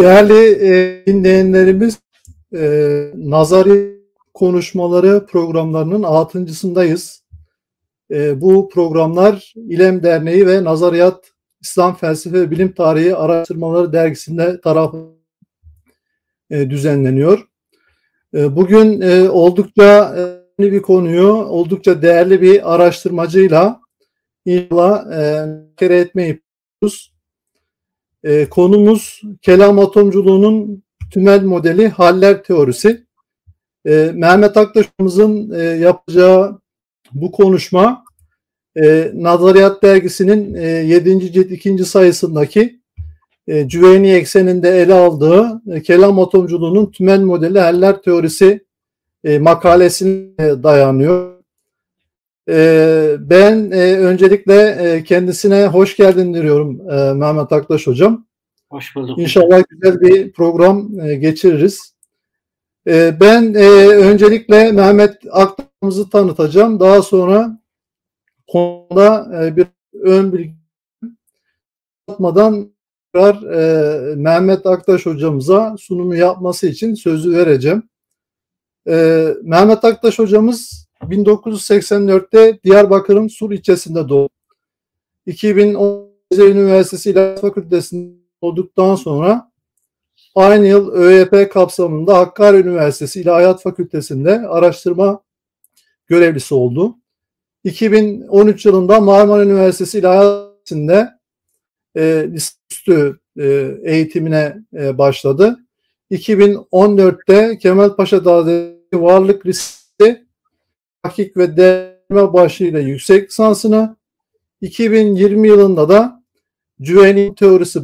Değerli e, dinleyenlerimiz, e, Nazari Konuşmaları programlarının altıncısındayız. E, bu programlar İlem Derneği ve Nazariyat İslam Felsefe Bilim Tarihi Araştırmaları Dergisi'nde tarafı e, düzenleniyor. E, bugün e, oldukça önemli bir konuyu, oldukça değerli bir araştırmacıyla inşallah e, kere etmeyi yapıyoruz. E, konumuz kelam atomculuğunun tümel modeli haller teorisi. E, Mehmet Aktaş'ımızın e, yapacağı bu konuşma e, Nazariyat Dergisi'nin e, 7. cilt 2. sayısındaki e, Cüveyni ekseninde ele aldığı e, kelam atomculuğunun tümel modeli haller teorisi e, makalesine dayanıyor. Ee, ben e, öncelikle e, kendisine hoş geldin diyorum e, Mehmet Aktaş Hocam. Hoş bulduk. İnşallah güzel bir program geçiririz. Ben öncelikle Mehmet Aktaş'ımızı tanıtacağım. Daha sonra konuda bir ön bilgi atmadan Mehmet Aktaş hocamıza sunumu yapması için sözü vereceğim. Mehmet Aktaş hocamız 1984'te Diyarbakır'ın Sur ilçesinde doğdu. 2010 Üniversitesi İlahi Fakültesi'nde olduktan sonra aynı yıl ÖYP kapsamında Hakkari Üniversitesi İlahiyat Fakültesi'nde araştırma görevlisi oldu. 2013 yılında Marmara Üniversitesi İlahiyat'ında e, lisansüstü e, eğitimine e, başladı. 2014'te Kemalpaşa Varlık Riskli Hakik ve Deneme başlığıyla yüksek lisansını 2020 yılında da Cüveni teorisi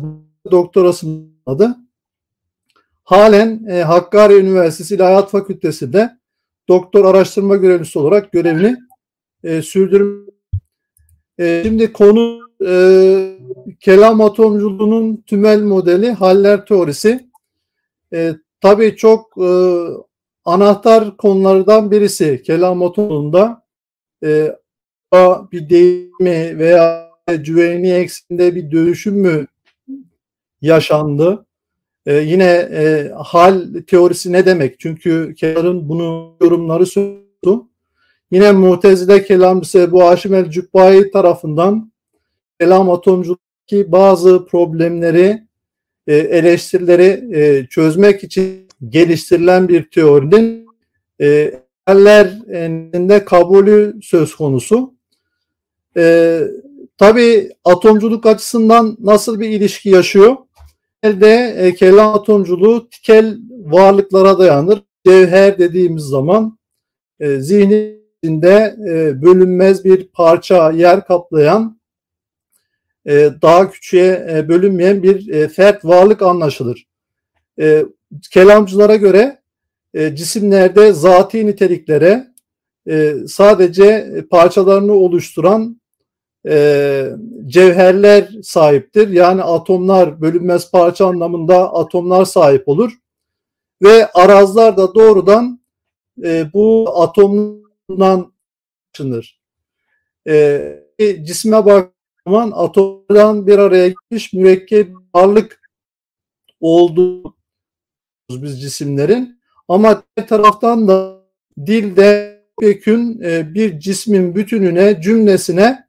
doktorasını adı. Halen e, Hakkari Üniversitesi İlahiyat Fakültesi'nde doktor araştırma görevlisi olarak görevini e, sürdürüyor. E, şimdi konu e, kelam atomculuğunun tümel modeli haller teorisi. E, tabii çok e, anahtar konulardan birisi kelam otonomunda e, bir değişimi veya güvenliği eksinde bir dönüşüm mü yaşandı? E, yine e, hal teorisi ne demek? Çünkü Kelar'ın bunu yorumları söyledi. Yine Mutezile kelamcısı Ebu Haşim el Cübbayi tarafından kelam atomculuktaki bazı problemleri, e, eleştirileri e, çözmek için geliştirilen bir teorinin e, ellerinde kabulü söz konusu. E, Tabi atomculuk açısından nasıl bir ilişki yaşıyor? Elde e, kelam atomculuğu tikel varlıklara dayanır. Cevher dediğimiz zaman e, zihninde e, bölünmez bir parça yer kaplayan e, daha küçüğe e, bölünmeyen bir e, fert varlık anlaşılır. E, kelamcılara göre e, cisimlerde zati niteliklere e, sadece parçalarını oluşturan e, cevherler sahiptir. Yani atomlar bölünmez parça anlamında atomlar sahip olur. Ve arazlar da doğrudan e, bu atomdan çıkınır. E, cisme bakman atomdan bir araya gelmiş mürekkep varlık olduğu biz cisimlerin. Ama bir taraftan da dilde bekün e, bir cismin bütününe, cümlesine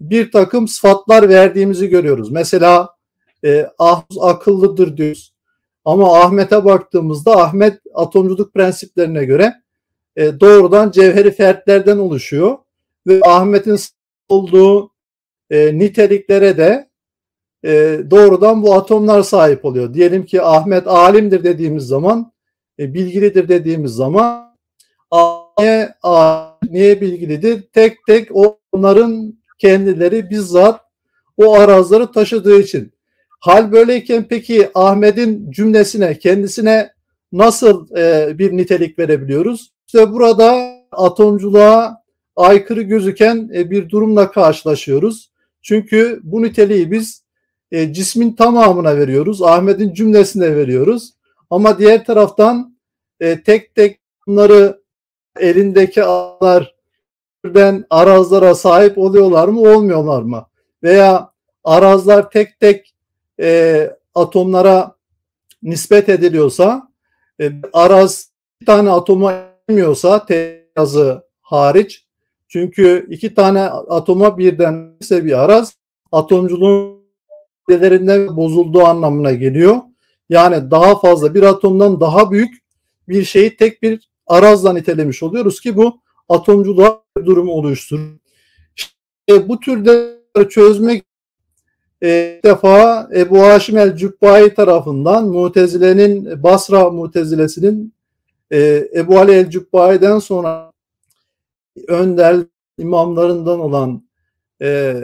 bir takım sıfatlar verdiğimizi görüyoruz. Mesela e, ah, akıllıdır diyoruz. Ama Ahmet'e baktığımızda Ahmet atomculuk prensiplerine göre e, doğrudan cevheri fertlerden oluşuyor ve Ahmet'in olduğu e, niteliklere de e, doğrudan bu atomlar sahip oluyor. Diyelim ki Ahmet alimdir dediğimiz zaman, e, bilgilidir dediğimiz zaman niye, niye bilgilidir? Tek tek onların kendileri bizzat o arazları taşıdığı için. Hal böyleyken peki Ahmet'in cümlesine, kendisine nasıl e, bir nitelik verebiliyoruz? İşte burada atomculuğa aykırı gözüken e, bir durumla karşılaşıyoruz. Çünkü bu niteliği biz e, cismin tamamına veriyoruz. Ahmet'in cümlesine veriyoruz. Ama diğer taraftan e, tek tek bunları elindeki arazlardan arazlara sahip oluyorlar mı olmuyorlar mı? Veya arazlar tek tek e, atomlara nispet ediliyorsa e, araz bir tane atoma inmiyorsa yazı hariç çünkü iki tane atoma birden ise bir araz atomculuğun değerlerinde bozulduğu anlamına geliyor. Yani daha fazla bir atomdan daha büyük bir şeyi tek bir arazla nitelemiş oluyoruz ki bu atomculuğa durumu oluşturur. İşte bu türde çözmek e, ilk defa Ebu Haşim el-Cübbai tarafından Mutezile'nin Basra Mutezilesinin e, Ebu Ali el-Cübbai'den sonra önder imamlarından olan e,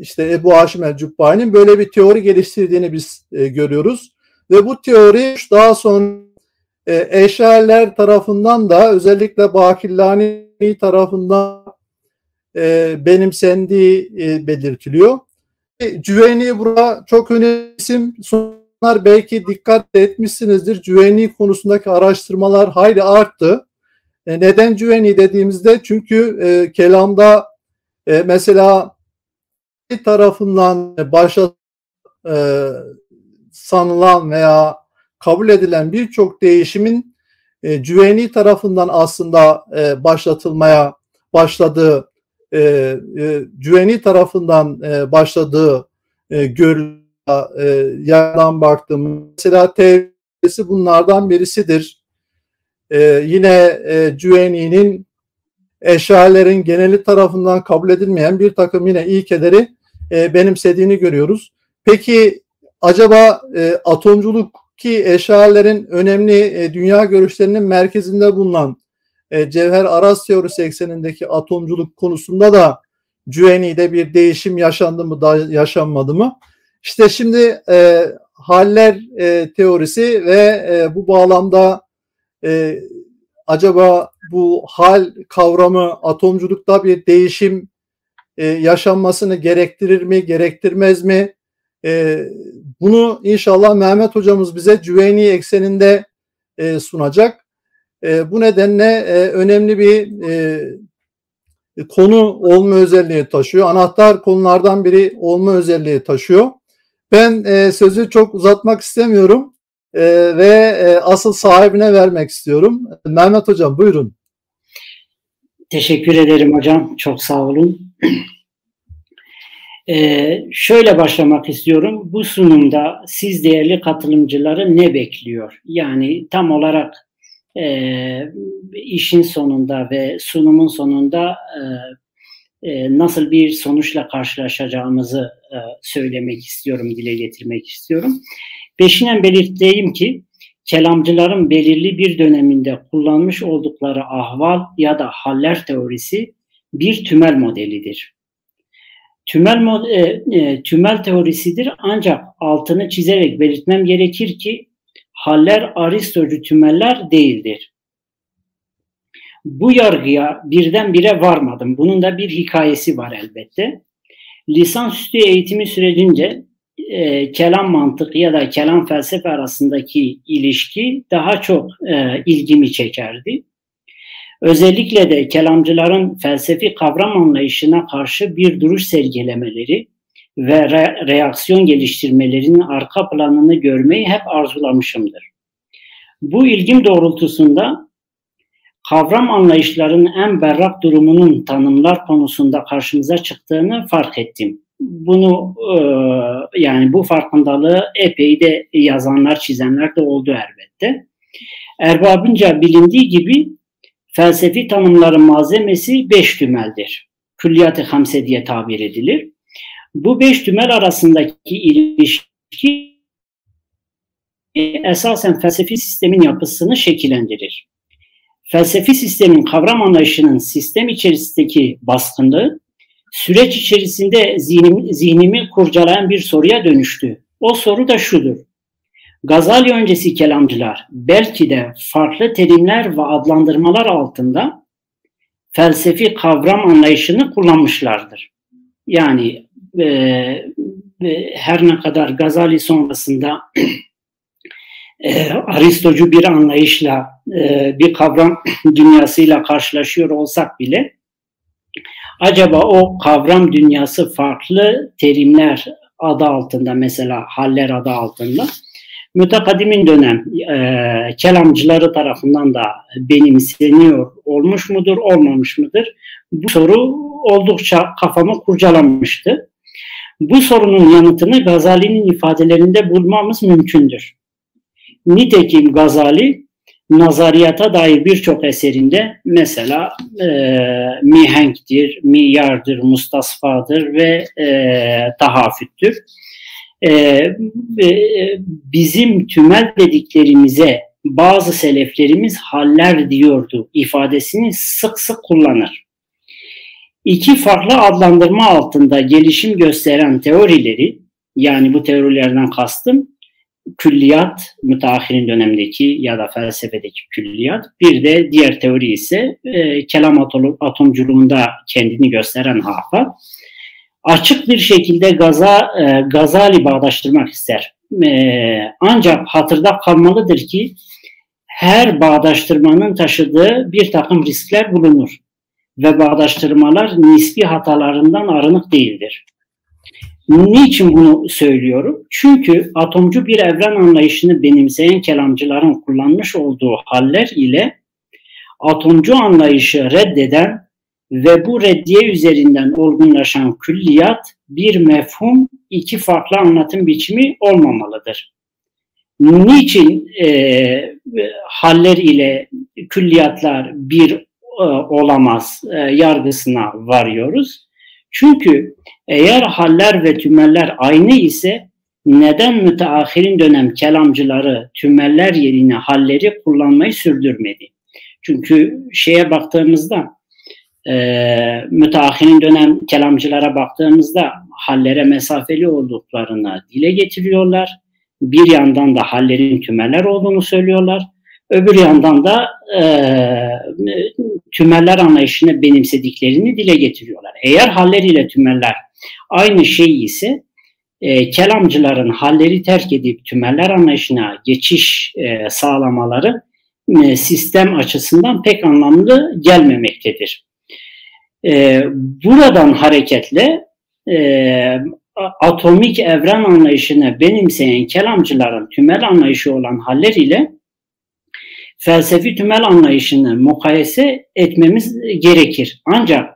işte Ebu Haşim el-Cübbai'nin böyle bir teori geliştirdiğini biz e, görüyoruz. Ve bu teori daha sonra e, Eşariler tarafından da özellikle Bakillani tarafından e, benimsendiği e, belirtiliyor. E, Cüveyni burada çok önemli isim. Sonlar belki dikkat etmişsinizdir. Cüveyni konusundaki araştırmalar hayli arttı. E, neden Cüveyni dediğimizde çünkü kelamda mesela tarafından başa e, sanılan veya kabul edilen birçok değişimin e, Cüveyni tarafından aslında e, başlatılmaya başladığı e, e, Cüveyni tarafından e, başladığı e, görülüyor. E, yerden baktım. Mesela teorisi bunlardan birisidir. E, yine e, Cüveyni'nin eşyalerin geneli tarafından kabul edilmeyen bir takım yine ilkeleri e, benimsediğini görüyoruz. Peki acaba e, atomculuk ki eşyalerin önemli e, dünya görüşlerinin merkezinde bulunan e, Cevher Aras teorisi eksenindeki atomculuk konusunda da Cüveni'de bir değişim yaşandı mı da yaşanmadı mı? İşte şimdi e, haller e, teorisi ve e, bu bağlamda e, acaba bu hal kavramı atomculukta bir değişim e, yaşanmasını gerektirir mi, gerektirmez mi? E, bunu inşallah Mehmet hocamız bize Cüveyni ekseninde e, sunacak. E, bu nedenle e, önemli bir e, konu olma özelliği taşıyor. Anahtar konulardan biri olma özelliği taşıyor. Ben e, sözü çok uzatmak istemiyorum e, ve e, asıl sahibine vermek istiyorum. Mehmet Hocam buyurun. Teşekkür ederim hocam. Çok sağ olun. Ee, şöyle başlamak istiyorum. Bu sunumda siz değerli katılımcıları ne bekliyor? Yani tam olarak e, işin sonunda ve sunumun sonunda e, e, nasıl bir sonuçla karşılaşacağımızı e, söylemek istiyorum, dile getirmek istiyorum. Peşinen belirteyim ki kelamcıların belirli bir döneminde kullanmış oldukları ahval ya da haller teorisi bir tümel modelidir. Tümel, e, e, tümel teorisidir ancak altını çizerek belirtmem gerekir ki haller Aristocu tümeller değildir. Bu yargıya birdenbire varmadım. Bunun da bir hikayesi var elbette. Lisansüstü eğitimi sürecince e, kelam mantık ya da kelam felsefe arasındaki ilişki daha çok e, ilgimi çekerdi. Özellikle de kelamcıların felsefi kavram anlayışına karşı bir duruş sergilemeleri ve re- reaksiyon geliştirmelerinin arka planını görmeyi hep arzulamışımdır. Bu ilgim doğrultusunda kavram anlayışlarının en berrak durumunun tanımlar konusunda karşımıza çıktığını fark ettim. Bunu e, yani bu farkındalığı epey de yazanlar, çizenler de oldu elbette. Erbabınca bilindiği gibi felsefi tanımların malzemesi beş tümeldir. Külliyat-ı hamse diye tabir edilir. Bu beş tümel arasındaki ilişki esasen felsefi sistemin yapısını şekillendirir. Felsefi sistemin kavram anlayışının sistem içerisindeki baskınlığı süreç içerisinde zihnimi, zihnimi kurcalayan bir soruya dönüştü. O soru da şudur. Gazali öncesi kelamcılar belki de farklı terimler ve adlandırmalar altında felsefi kavram anlayışını kullanmışlardır. Yani e, e, her ne kadar Gazali sonrasında e, Aristocu bir anlayışla, e, bir kavram dünyasıyla karşılaşıyor olsak bile acaba o kavram dünyası farklı terimler adı altında mesela haller adı altında mütekaddimin dönem e, kelamcıları tarafından da benimseniyor olmuş mudur, olmamış mıdır? Bu soru oldukça kafamı kurcalamıştı. Bu sorunun yanıtını Gazali'nin ifadelerinde bulmamız mümkündür. Nitekim Gazali nazariyata dair birçok eserinde mesela e, mihenktir, miyardır, mustasfadır ve e, tahafüttür. E, e, bizim tümel dediklerimize bazı seleflerimiz haller diyordu ifadesini sık sık kullanır. İki farklı adlandırma altında gelişim gösteren teorileri yani bu teorilerden kastım külliyat, müteahhirin dönemdeki ya da felsefedeki külliyat. Bir de diğer teori ise e, kelam atomculuğunda kendini gösteren hafa. Açık bir şekilde Gaza, e, Gazali bağdaştırmak ister. E, ancak hatırda kalmalıdır ki her bağdaştırmanın taşıdığı bir takım riskler bulunur ve bağdaştırmalar nispi hatalarından arınık değildir. Niçin bunu söylüyorum? Çünkü atomcu bir evren anlayışını benimseyen kelamcıların kullanmış olduğu haller ile atomcu anlayışı reddeden ve bu reddiye üzerinden olgunlaşan külliyat bir mefhum, iki farklı anlatım biçimi olmamalıdır. Niçin e, haller ile külliyatlar bir e, olamaz e, yargısına varıyoruz? Çünkü eğer haller ve tümeller aynı ise neden müteahhirin dönem kelamcıları tümeller yerine halleri kullanmayı sürdürmedi? Çünkü şeye baktığımızda e, müteahhirin dönem kelamcılara baktığımızda hallere mesafeli olduklarını dile getiriyorlar. Bir yandan da hallerin tümeller olduğunu söylüyorlar. Öbür yandan da e, tümeller anlayışını benimsediklerini dile getiriyorlar. Eğer haller ile tümeller aynı şey ise e, kelamcıların halleri terk edip tümeller anlayışına geçiş e, sağlamaları e, sistem açısından pek anlamlı gelmemektedir. E, buradan hareketle e, atomik evren anlayışını benimseyen kelamcıların tümel anlayışı olan haller ile felsefi tümel anlayışını mukayese etmemiz gerekir. Ancak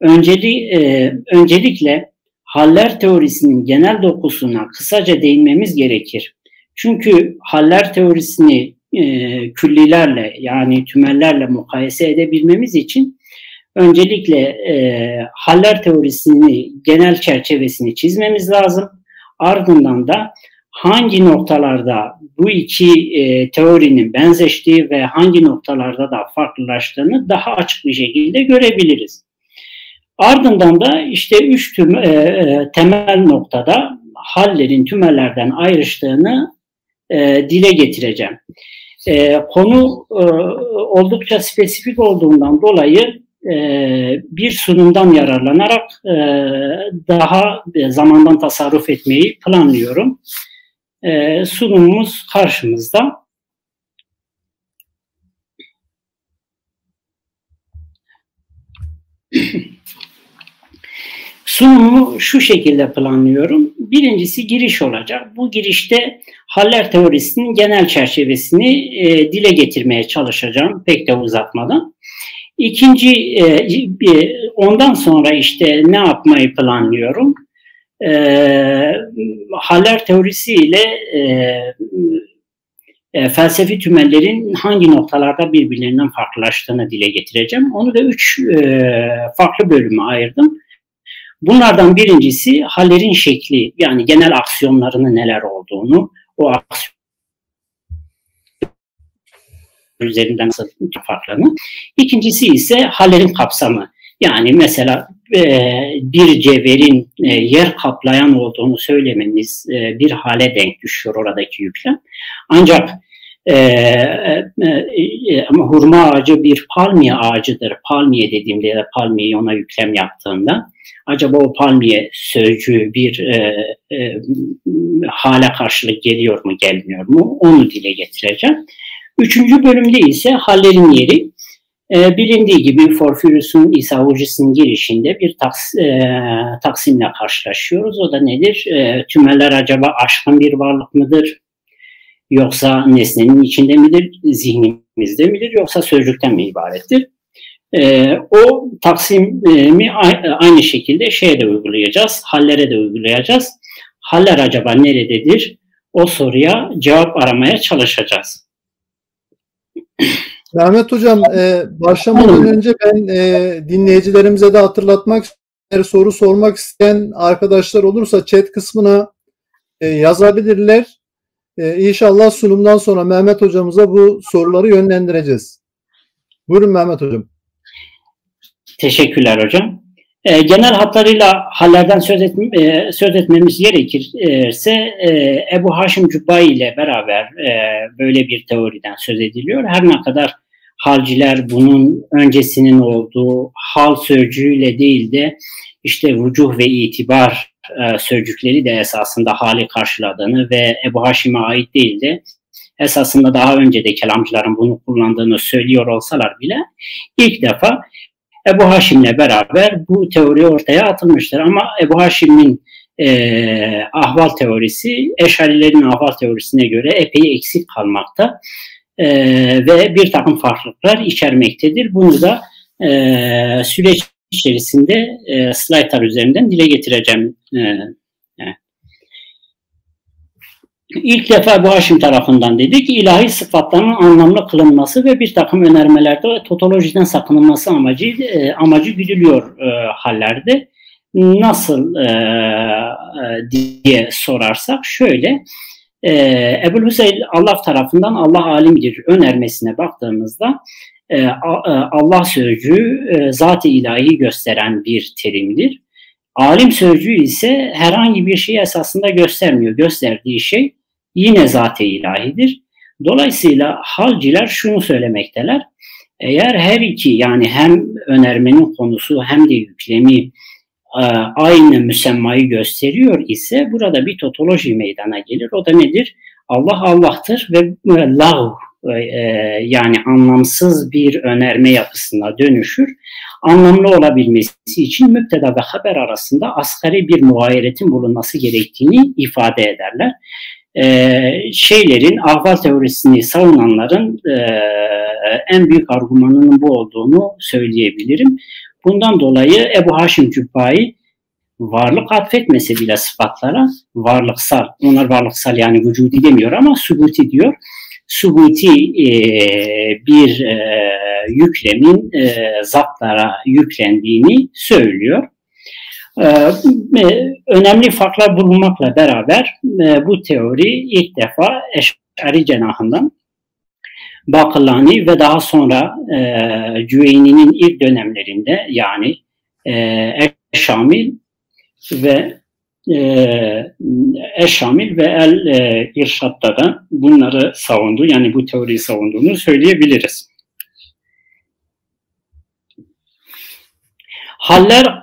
önceli, e, öncelikle haller teorisinin genel dokusuna kısaca değinmemiz gerekir. Çünkü haller teorisini e, küllilerle yani tümellerle mukayese edebilmemiz için öncelikle e, haller teorisini genel çerçevesini çizmemiz lazım. Ardından da hangi noktalarda bu iki e, teorinin benzeştiği ve hangi noktalarda da farklılaştığını daha açık bir şekilde görebiliriz. Ardından da işte üç tüm, e, e, temel noktada hallerin tümellerden ayrıştığını e, dile getireceğim. E, konu e, oldukça spesifik olduğundan dolayı e, bir sunumdan yararlanarak e, daha zamandan tasarruf etmeyi planlıyorum. E, sunumumuz karşımızda. Sunumumu şu şekilde planlıyorum. Birincisi giriş olacak. Bu girişte haller teorisinin genel çerçevesini e, dile getirmeye çalışacağım pek de uzatmadan. İkinci, e, ondan sonra işte ne yapmayı planlıyorum? E, haller teorisi ile e, felsefi tümellerin hangi noktalarda birbirlerinden farklılaştığını dile getireceğim. Onu da üç farklı bölüme ayırdım. Bunlardan birincisi hallerin şekli yani genel aksiyonlarının neler olduğunu, o üzerinden nasıl farklarını. İkincisi ise hallerin kapsamı. Yani mesela e, bir cevherin e, yer kaplayan olduğunu söylemeniz e, bir hale denk düşüyor oradaki yüklem. Ancak e, hurma ağacı bir palmiye ağacıdır. Palmiye dediğimde ya da palmiyeyi ona yüklem yaptığında acaba o palmiye sözcüğü bir hale karşılık geliyor mu gelmiyor mu onu dile getireceğim. Üçüncü bölümde ise hallerin yeri. E, bilindiği gibi Porphyrius'un İsa Hocası'nın girişinde bir taks, e, taksimle karşılaşıyoruz. O da nedir? E, tümeller acaba aşkın bir varlık mıdır? Yoksa nesnenin içinde midir, zihnimizde midir yoksa sözcükten mi ibarettir? E, o taksimi aynı şekilde şeye de uygulayacağız, hallere de uygulayacağız. Haller acaba nerededir? O soruya cevap aramaya çalışacağız. Mehmet Hocam e, başlamadan önce ben e, dinleyicilerimize de hatırlatmak soru sormak isteyen arkadaşlar olursa chat kısmına e, yazabilirler. E, inşallah sunumdan sonra Mehmet Hocamıza bu soruları yönlendireceğiz. Buyurun Mehmet Hocam. Teşekkürler hocam. E, genel hatlarıyla hallerden söz, etme, e, söz etmemiz gerekirse e, Ebu Haşim Cübbayi ile beraber e, böyle bir teoriden söz ediliyor. Her ne kadar halciler bunun öncesinin olduğu hal sözcüğüyle değil de işte vucuh ve itibar e, sözcükleri de esasında hali karşıladığını ve Ebu Haşim'e ait değil de esasında daha önce de kelamcıların bunu kullandığını söylüyor olsalar bile ilk defa Ebu Haşim'le beraber bu teori ortaya atılmıştır. Ama Ebu Haşim'in e, ahval teorisi Eşarilerin ahval teorisine göre epey eksik kalmakta e, ve bir takım farklılıklar içermektedir. Bunu da e, süreç içerisinde e, slaytlar üzerinden dile getireceğim. E. İlk defa bu Haşim tarafından dedi ki ilahi sıfatların anlamlı kılınması ve bir takım önermelerde totolojiden sakınılması amacı e, amacı güdülüyor e, hallerde. Nasıl e, e, diye sorarsak şöyle e, Ebu Hüseyin Allah tarafından Allah alimdir önermesine baktığımızda e, e, Allah sözcüğü e, zat-ı ilahi gösteren bir terimdir. Alim sözcüğü ise herhangi bir şeyi esasında göstermiyor. Gösterdiği şey yine zat-ı ilahidir. Dolayısıyla halciler şunu söylemekteler. Eğer her iki yani hem önermenin konusu hem de yüklemi aynı müsemmayı gösteriyor ise burada bir totoloji meydana gelir. O da nedir? Allah Allah'tır ve lav e, yani anlamsız bir önerme yapısına dönüşür. Anlamlı olabilmesi için müpteda ve haber arasında asgari bir muayyeretin bulunması gerektiğini ifade ederler. Ee, şeylerin, ahval teorisini savunanların e, en büyük argümanının bu olduğunu söyleyebilirim. Bundan dolayı Ebu Haşim Cübbayi varlık atfetmese bile sıfatlara varlıksal, onlar varlıksal yani vücudi demiyor ama subuti diyor subuti e, bir e, yüklemin e, zatlara yüklendiğini söylüyor. E, önemli farklar bulunmakla beraber e, bu teori ilk defa Eşari cenahından Bakırlani ve daha sonra e, Cüveyni'nin ilk dönemlerinde yani e, Eşamil ve e, Eşamil ve El e, İrşad'da da bunları savundu. Yani bu teoriyi savunduğunu söyleyebiliriz. Haller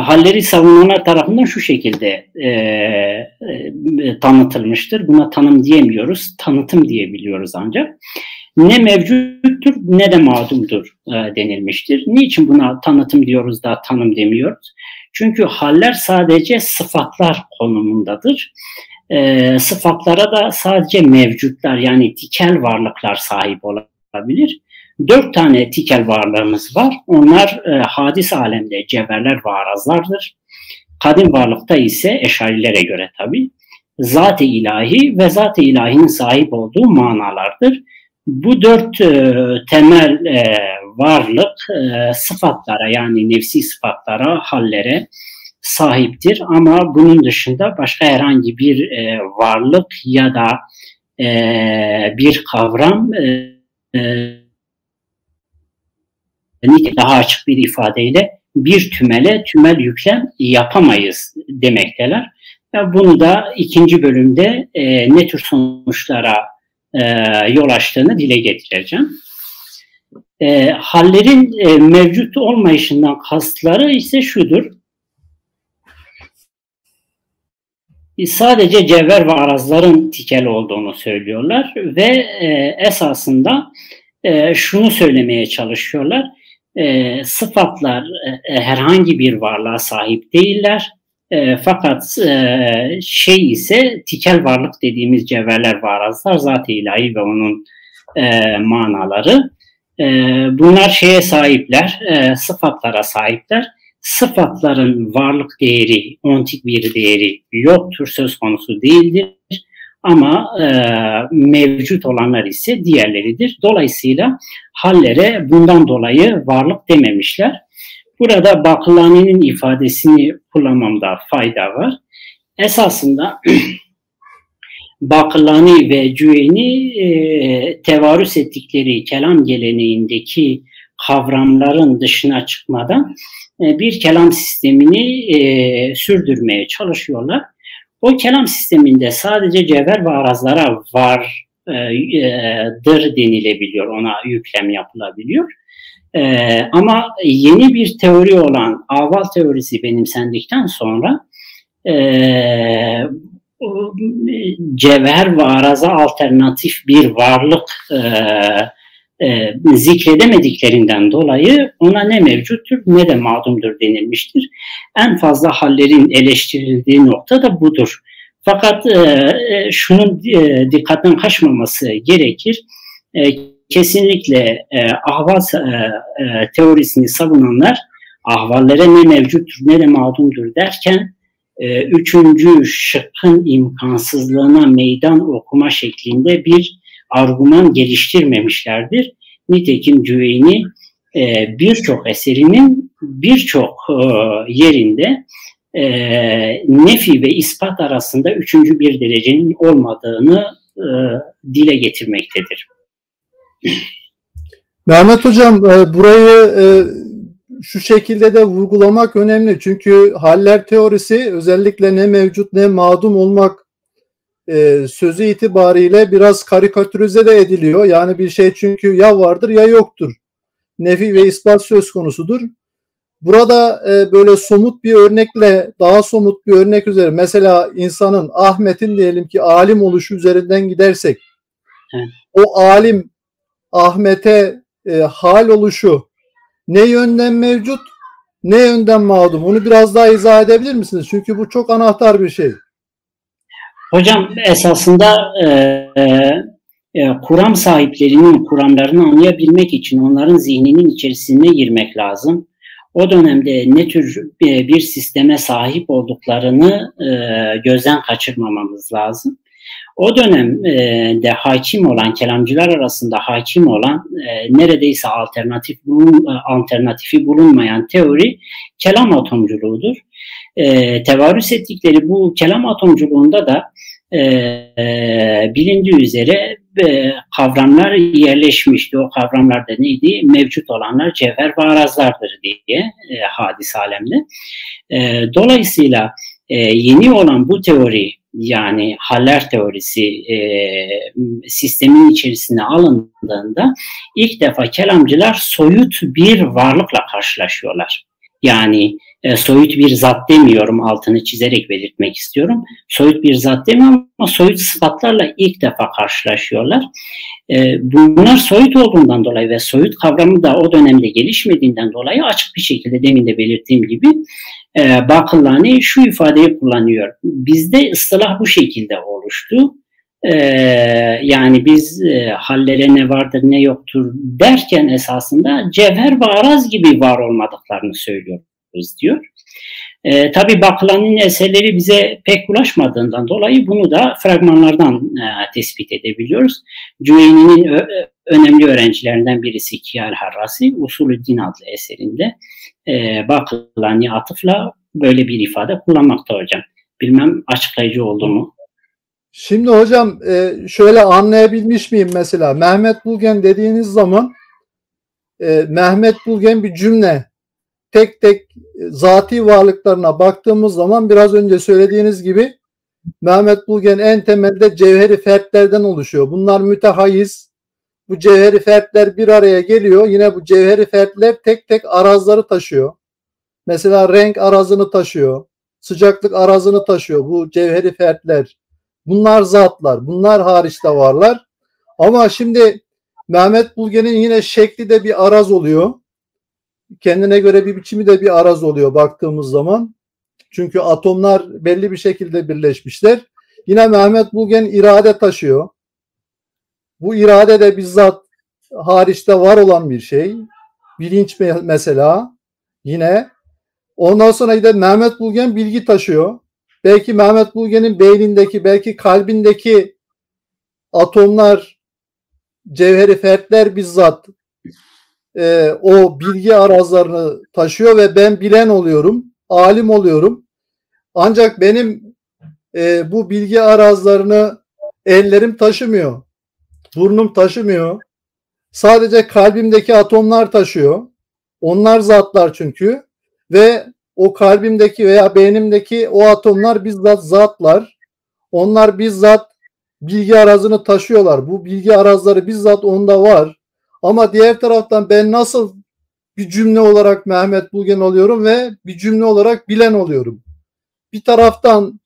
halleri savunanlar tarafından şu şekilde e, e, tanıtılmıştır. Buna tanım diyemiyoruz, tanıtım diyebiliyoruz ancak. Ne mevcuttur ne de mağdumdur e, denilmiştir. Niçin buna tanıtım diyoruz da tanım demiyoruz? Çünkü haller sadece sıfatlar konumundadır. E, sıfatlara da sadece mevcutlar yani tikel varlıklar sahip olabilir. Dört tane tikel varlığımız var. Onlar e, hadis alemde cevherler ve arazlardır. Kadim varlıkta ise eşarilere göre tabi zat-ı ilahi ve zat-ı ilahinin sahip olduğu manalardır. Bu dört e, temel e, varlık e, sıfatlara yani nefsi sıfatlara, hallere sahiptir. Ama bunun dışında başka herhangi bir e, varlık ya da e, bir kavram e, e, daha açık bir ifadeyle bir tümele tümel yüklem yapamayız demekteler. Bunu da ikinci bölümde e, ne tür sonuçlara e, yol açtığını dile getireceğim. E, hallerin e, mevcut olmayışından kastları ise şudur. E, sadece cevher ve arazların tikel olduğunu söylüyorlar ve e, esasında e, şunu söylemeye çalışıyorlar. E, sıfatlar e, herhangi bir varlığa sahip değiller. E, fakat e, şey ise tikel varlık dediğimiz cevherler varazlar zat-ı ilahi ve onun e, manaları. E, bunlar şeye sahipler, e, sıfatlara sahipler. Sıfatların varlık değeri, ontik bir değeri yoktur, söz konusu değildir. Ama e, mevcut olanlar ise diğerleridir. Dolayısıyla hallere bundan dolayı varlık dememişler. Burada Bakılani'nin ifadesini kullanmamda fayda var. Esasında Bakılani ve Cüeyni e, tevarüs ettikleri kelam geleneğindeki kavramların dışına çıkmadan e, bir kelam sistemini e, sürdürmeye çalışıyorlar. O kelam sisteminde sadece cevher ve arazlara vardır e, denilebiliyor, ona yüklem yapılabiliyor. Ee, ama yeni bir teori olan aval teorisi benimsendikten sonra e, cevher ve araza alternatif bir varlık e, e, zikredemediklerinden dolayı ona ne mevcuttur ne de mağdumdur denilmiştir. En fazla hallerin eleştirildiği nokta da budur. Fakat e, e şunun e, dikkatten kaçmaması gerekir. E, kesinlikle e, ahval teorisini savunanlar ahvallere ne mevcuttur ne de mağdumdur derken üçüncü şıkkın imkansızlığına meydan okuma şeklinde bir argüman geliştirmemişlerdir. Nitekim Cüveyni e, birçok eserinin birçok e, yerinde e, nefi ve ispat arasında üçüncü bir derecenin olmadığını e, dile getirmektedir. Mehmet Hocam e, burayı e, şu şekilde de vurgulamak önemli. Çünkü haller teorisi özellikle ne mevcut ne mağdum olmak e, sözü itibariyle biraz karikatürize de ediliyor. Yani bir şey çünkü ya vardır ya yoktur. Nefi ve ispat söz konusudur. Burada böyle somut bir örnekle daha somut bir örnek üzere mesela insanın Ahmet'in diyelim ki alim oluşu üzerinden gidersek o alim Ahmet'e e, hal oluşu ne yönden mevcut ne yönden mağdum onu biraz daha izah edebilir misiniz? Çünkü bu çok anahtar bir şey. Hocam esasında e, e, e, kuram sahiplerinin kuramlarını anlayabilmek için onların zihninin içerisine girmek lazım. O dönemde ne tür e, bir sisteme sahip olduklarını e, gözden kaçırmamamız lazım. O dönemde e, hakim olan, kelamcılar arasında hakim olan e, neredeyse alternatif bulun, alternatifi bulunmayan teori kelam atomculuğudur. E, tevarüs ettikleri bu kelam atomculuğunda da e, bilindiği üzere e, kavramlar yerleşmişti. O kavramlar da neydi? Mevcut olanlar cevher ve arazlardır diye e, hadis alemde. E, dolayısıyla e, yeni olan bu teori yani haller teorisi e, sistemin içerisine alındığında ilk defa kelamcılar soyut bir varlıkla karşılaşıyorlar. Yani e, soyut bir zat demiyorum altını çizerek belirtmek istiyorum. Soyut bir zat demiyorum ama soyut sıfatlarla ilk defa karşılaşıyorlar. E, bunlar soyut olduğundan dolayı ve soyut kavramı da o dönemde gelişmediğinden dolayı açık bir şekilde demin de belirttiğim gibi e, Bakıllani şu ifadeyi kullanıyor. Bizde ıstılah bu şekilde oluştu. E, yani biz e, hallere ne vardır ne yoktur derken esasında cevher ve araz gibi var olmadıklarını söylüyoruz diyor. E, Tabi Bakılan'ın eserleri bize pek ulaşmadığından dolayı bunu da fragmanlardan e, tespit edebiliyoruz. Cüveyni'nin önemli öğrencilerinden birisi Kiyal Harrasi, Usulü Din adlı eserinde e, Bakılani atıfla böyle bir ifade kullanmakta hocam. Bilmem açıklayıcı oldu mu? Şimdi hocam e, şöyle anlayabilmiş miyim mesela Mehmet Bulgen dediğiniz zaman e, Mehmet Bulgen bir cümle tek tek zati varlıklarına baktığımız zaman biraz önce söylediğiniz gibi Mehmet Bulgen en temelde cevheri fertlerden oluşuyor. Bunlar mütehayiz. Bu cevheri fertler bir araya geliyor. Yine bu cevheri fertler tek tek arazları taşıyor. Mesela renk arazını taşıyor. Sıcaklık arazını taşıyor bu cevheri fertler. Bunlar zatlar. Bunlar hariçte varlar. Ama şimdi Mehmet Bulgen'in yine şekli de bir araz oluyor kendine göre bir biçimi de bir araz oluyor baktığımız zaman. Çünkü atomlar belli bir şekilde birleşmişler. Yine Mehmet Bulgen irade taşıyor. Bu irade de bizzat hariçte var olan bir şey. Bilinç mesela yine. Ondan sonra gider Mehmet Bulgen bilgi taşıyor. Belki Mehmet Bulgen'in beynindeki, belki kalbindeki atomlar, cevheri fertler bizzat e, o bilgi arazlarını taşıyor ve ben bilen oluyorum, alim oluyorum. Ancak benim e, bu bilgi arazlarını ellerim taşımıyor, burnum taşımıyor. Sadece kalbimdeki atomlar taşıyor. Onlar zatlar çünkü ve o kalbimdeki veya beynimdeki o atomlar bizzat zatlar. Onlar bizzat bilgi arazını taşıyorlar. Bu bilgi arazları bizzat onda var. Ama diğer taraftan ben nasıl bir cümle olarak Mehmet Bulgen oluyorum ve bir cümle olarak bilen oluyorum. Bir taraftan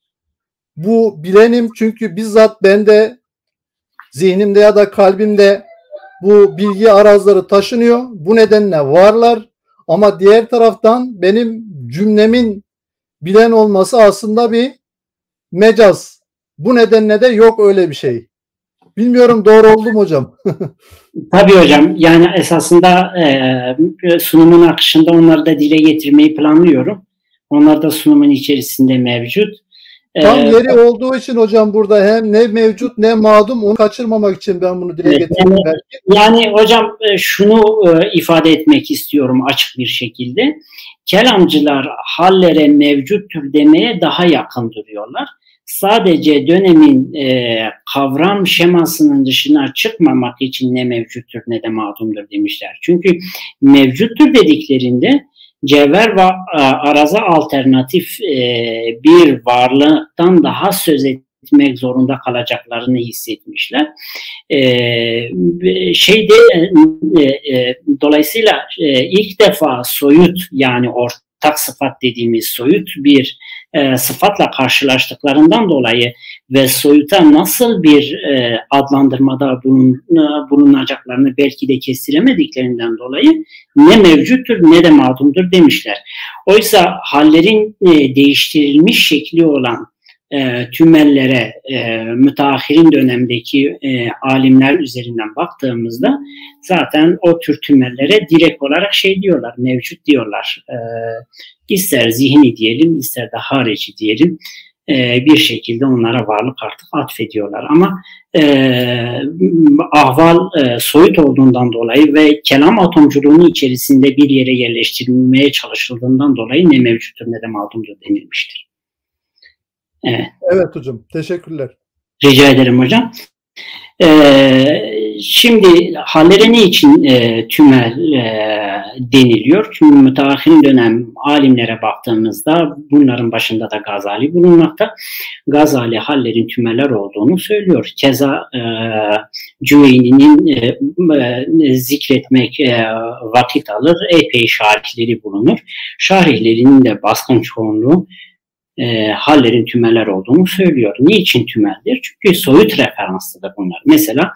bu bilenim çünkü bizzat bende zihnimde ya da kalbimde bu bilgi arazları taşınıyor. Bu nedenle varlar. Ama diğer taraftan benim cümlemin bilen olması aslında bir mecaz. Bu nedenle de yok öyle bir şey. Bilmiyorum doğru oldu mu hocam? Tabii hocam. Yani esasında e, sunumun akışında onları da dile getirmeyi planlıyorum. Onlar da sunumun içerisinde mevcut. Tam ee, yeri olduğu için hocam burada hem ne mevcut ne mağdum onu kaçırmamak için ben bunu dile getirdim. Yani, belki. yani hocam e, şunu e, ifade etmek istiyorum açık bir şekilde. Kelamcılar hallere mevcuttur demeye daha yakın duruyorlar. Sadece dönemin e, kavram şemasının dışına çıkmamak için ne mevcuttur ne de mağdumdur demişler. Çünkü mevcuttur dediklerinde cevher ve araza alternatif e, bir varlıktan daha söz etmek zorunda kalacaklarını hissetmişler. E, şeyde e, dolayısıyla ilk defa soyut yani ortak sıfat dediğimiz soyut bir e, sıfatla karşılaştıklarından dolayı ve soyuta nasıl bir e, adlandırmada bulun, e, bulunacaklarını belki de kestiremediklerinden dolayı ne mevcuttur ne de mağdumdur demişler. Oysa hallerin e, değiştirilmiş şekli olan e, tümellere e, müteahhirin dönemdeki e, alimler üzerinden baktığımızda zaten o tür tümellere direkt olarak şey diyorlar, mevcut diyorlar. E, ister zihni diyelim, ister de harici diyelim e, bir şekilde onlara varlık artık atfediyorlar. Ama e, ahval e, soyut olduğundan dolayı ve kelam atomculuğunun içerisinde bir yere yerleştirilmeye çalışıldığından dolayı ne mevcuttur ne de mağdumdur denilmiştir. Evet. Evet hocam. Teşekkürler. Rica ederim hocam. Ee, şimdi hallere ne için e, tümel e, deniliyor? Çünkü müteahhirin dönem alimlere baktığımızda bunların başında da Gazali bulunmakta. Gazali hallerin tümeller olduğunu söylüyor. Keza e, Cüveyni'nin e, e, zikretmek e, vakit alır. Epey şarihleri bulunur. Şarihlerinin de baskın çoğunluğu e, hallerin tümeller olduğunu söylüyor. Niçin tümeldir? Çünkü soyut referanslıdır bunlar. Mesela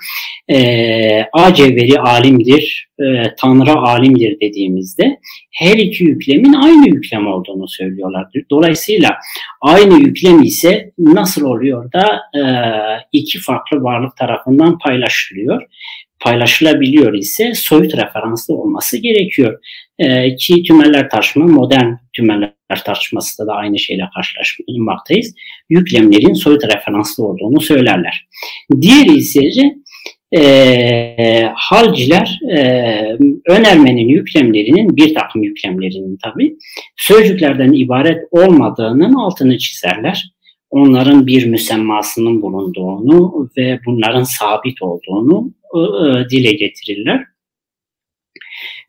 e, A cevheri alimdir, e, Tanrı alimdir dediğimizde her iki yüklemin aynı yüklem olduğunu söylüyorlardır. Dolayısıyla aynı yüklem ise nasıl oluyor da e, iki farklı varlık tarafından paylaşılıyor? paylaşılabiliyor ise soyut referanslı olması gerekiyor. E, ki tümeller taşma modern tümeller tartışması da aynı şeyle karşılaşmaktayız. Yüklemlerin soyut referanslı olduğunu söylerler. Diğeri ise e, halciler e, önermenin yüklemlerinin bir takım yüklemlerinin tabi sözcüklerden ibaret olmadığının altını çizerler. Onların bir müsemmasının bulunduğunu ve bunların sabit olduğunu e, e dile getirirler.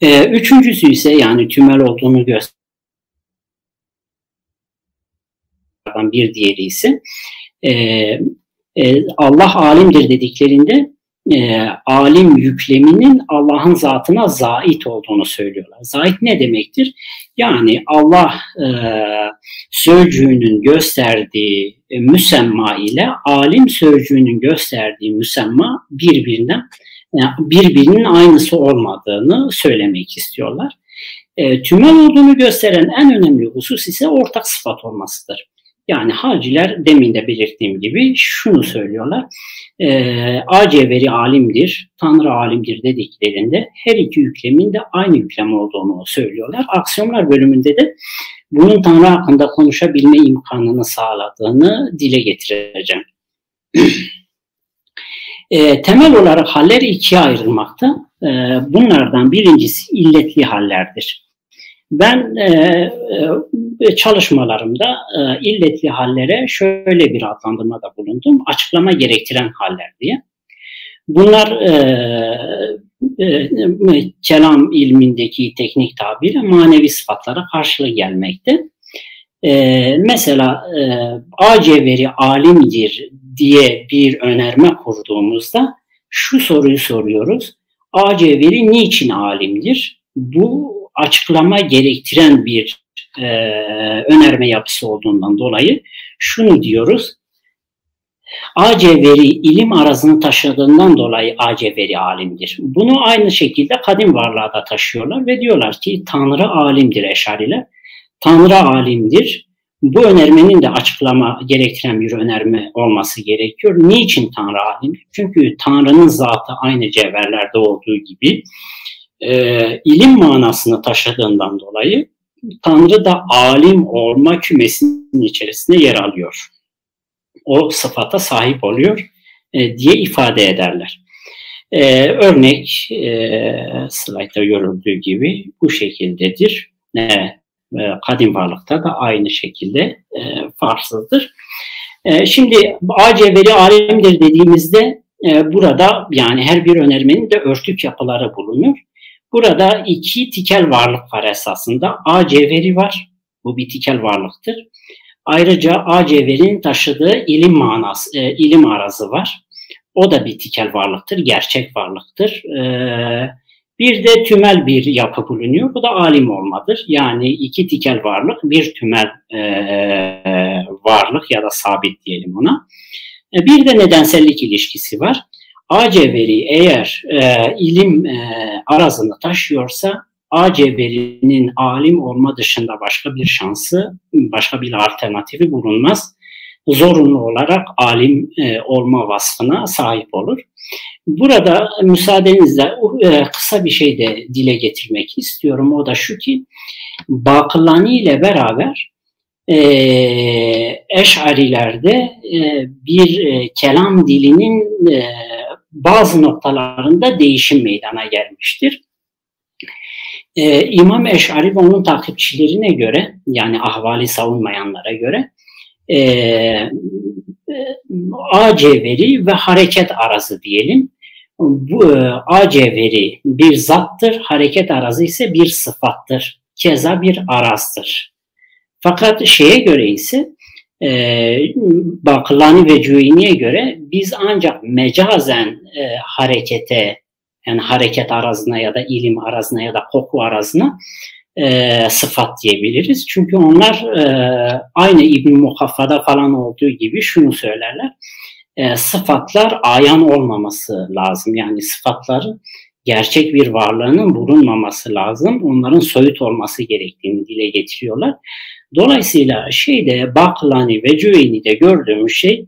E, üçüncüsü ise yani tümel olduğunu gösterir bir diğeri ise e, e, Allah alimdir dediklerinde e, alim yükleminin Allah'ın zatına zait olduğunu söylüyorlar. Zait ne demektir? Yani Allah e, sözcüğünün gösterdiği e, müsemma ile alim sözcüğünün gösterdiği müsemma birbirinden yani birbirinin aynısı olmadığını söylemek istiyorlar. E, tümel olduğunu gösteren en önemli husus ise ortak sıfat olmasıdır. Yani halciler demin de belirttiğim gibi şunu söylüyorlar. E, AC veri alimdir, Tanrı alimdir dediklerinde her iki yüklemin de aynı yüklem olduğunu söylüyorlar. Aksiyonlar bölümünde de bunun Tanrı hakkında konuşabilme imkanını sağladığını dile getireceğim. e, temel olarak haller ikiye ayrılmakta. E, bunlardan birincisi illetli hallerdir. Ben e, e, çalışmalarımda e, illetli hallere şöyle bir adlandırmada bulundum. Açıklama gerektiren haller diye. Bunlar e, e, kelam ilmindeki teknik tabirle manevi sıfatlara karşılık gelmekte. E, mesela e, A cevheri alimdir diye bir önerme kurduğumuzda şu soruyu soruyoruz. A cevheri niçin alimdir? Bu açıklama gerektiren bir e, önerme yapısı olduğundan dolayı şunu diyoruz. AC veri ilim arazını taşıdığından dolayı AC veri alimdir. Bunu aynı şekilde kadim varlığa da taşıyorlar ve diyorlar ki Tanrı alimdir eşariler. Tanrı alimdir. Bu önermenin de açıklama gerektiren bir önerme olması gerekiyor. Niçin Tanrı alim? Çünkü Tanrı'nın zatı aynı cevherlerde olduğu gibi e, ilim manasını taşıdığından dolayı Tanrı da alim olma kümesinin içerisinde yer alıyor. O sıfata sahip oluyor e, diye ifade ederler. E, örnek e, slaytta görüldüğü gibi bu şekildedir. E, kadim varlıkta da aynı şekilde e, farsızdır. E, şimdi AC veri alemdir dediğimizde e, burada yani her bir önermenin de örtük yapıları bulunur. Burada iki tikel varlık var esasında. A cevheri var. Bu bir tikel varlıktır. Ayrıca A cevherin taşıdığı ilim manası, e, ilim arazı var. O da bir tikel varlıktır, gerçek varlıktır. E, bir de tümel bir yapı bulunuyor. Bu da alim olmadır. Yani iki tikel varlık, bir tümel e, varlık ya da sabit diyelim ona. E, bir de nedensellik ilişkisi var. A eğer e, ilim e, arazını taşıyorsa A alim olma dışında başka bir şansı, başka bir alternatifi bulunmaz. Zorunlu olarak alim e, olma vasfına sahip olur. Burada müsaadenizle e, kısa bir şey de dile getirmek istiyorum. O da şu ki Bakılani ile beraber e, Eş'arilerde e, bir e, kelam dilinin e, bazı noktalarında değişim meydana gelmiştir. Ee, İmam Eş'ari ve onun takipçilerine göre yani ahvali savunmayanlara göre e, A cevheri ve hareket arazı diyelim. Bu e, A cevheri bir zattır, hareket arazı ise bir sıfattır. Keza bir arazdır. Fakat şeye göre ise e, Bakılani ve Cüveyni'ye göre biz ancak mecazen e, harekete yani hareket arazına ya da ilim arazına ya da koku arazına e, sıfat diyebiliriz. Çünkü onlar e, aynı İbn Mukaffa'da falan olduğu gibi şunu söylerler. E, sıfatlar ayan olmaması lazım. Yani sıfatların gerçek bir varlığının bulunmaması lazım. Onların soyut olması gerektiğini dile getiriyorlar. Dolayısıyla şeyde Baklani ve Cüveyni'de gördüğümüz şey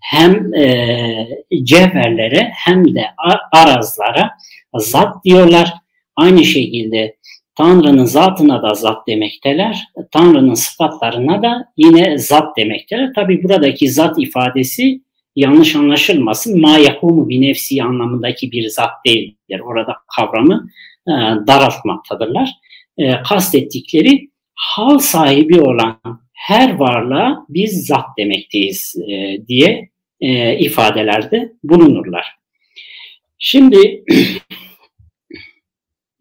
hem e, cevherlere hem de arazlara zat diyorlar. Aynı şekilde Tanrı'nın zatına da zat demekteler. Tanrı'nın sıfatlarına da yine zat demekteler. Tabi buradaki zat ifadesi yanlış anlaşılmasın. Ma yakumu bi nefsi anlamındaki bir zat değildir. Orada kavramı e, daraltmaktadırlar. E, kastettikleri hal sahibi olan her varlığa biz zat demekteyiz e, diye e, ifadelerde bulunurlar. Şimdi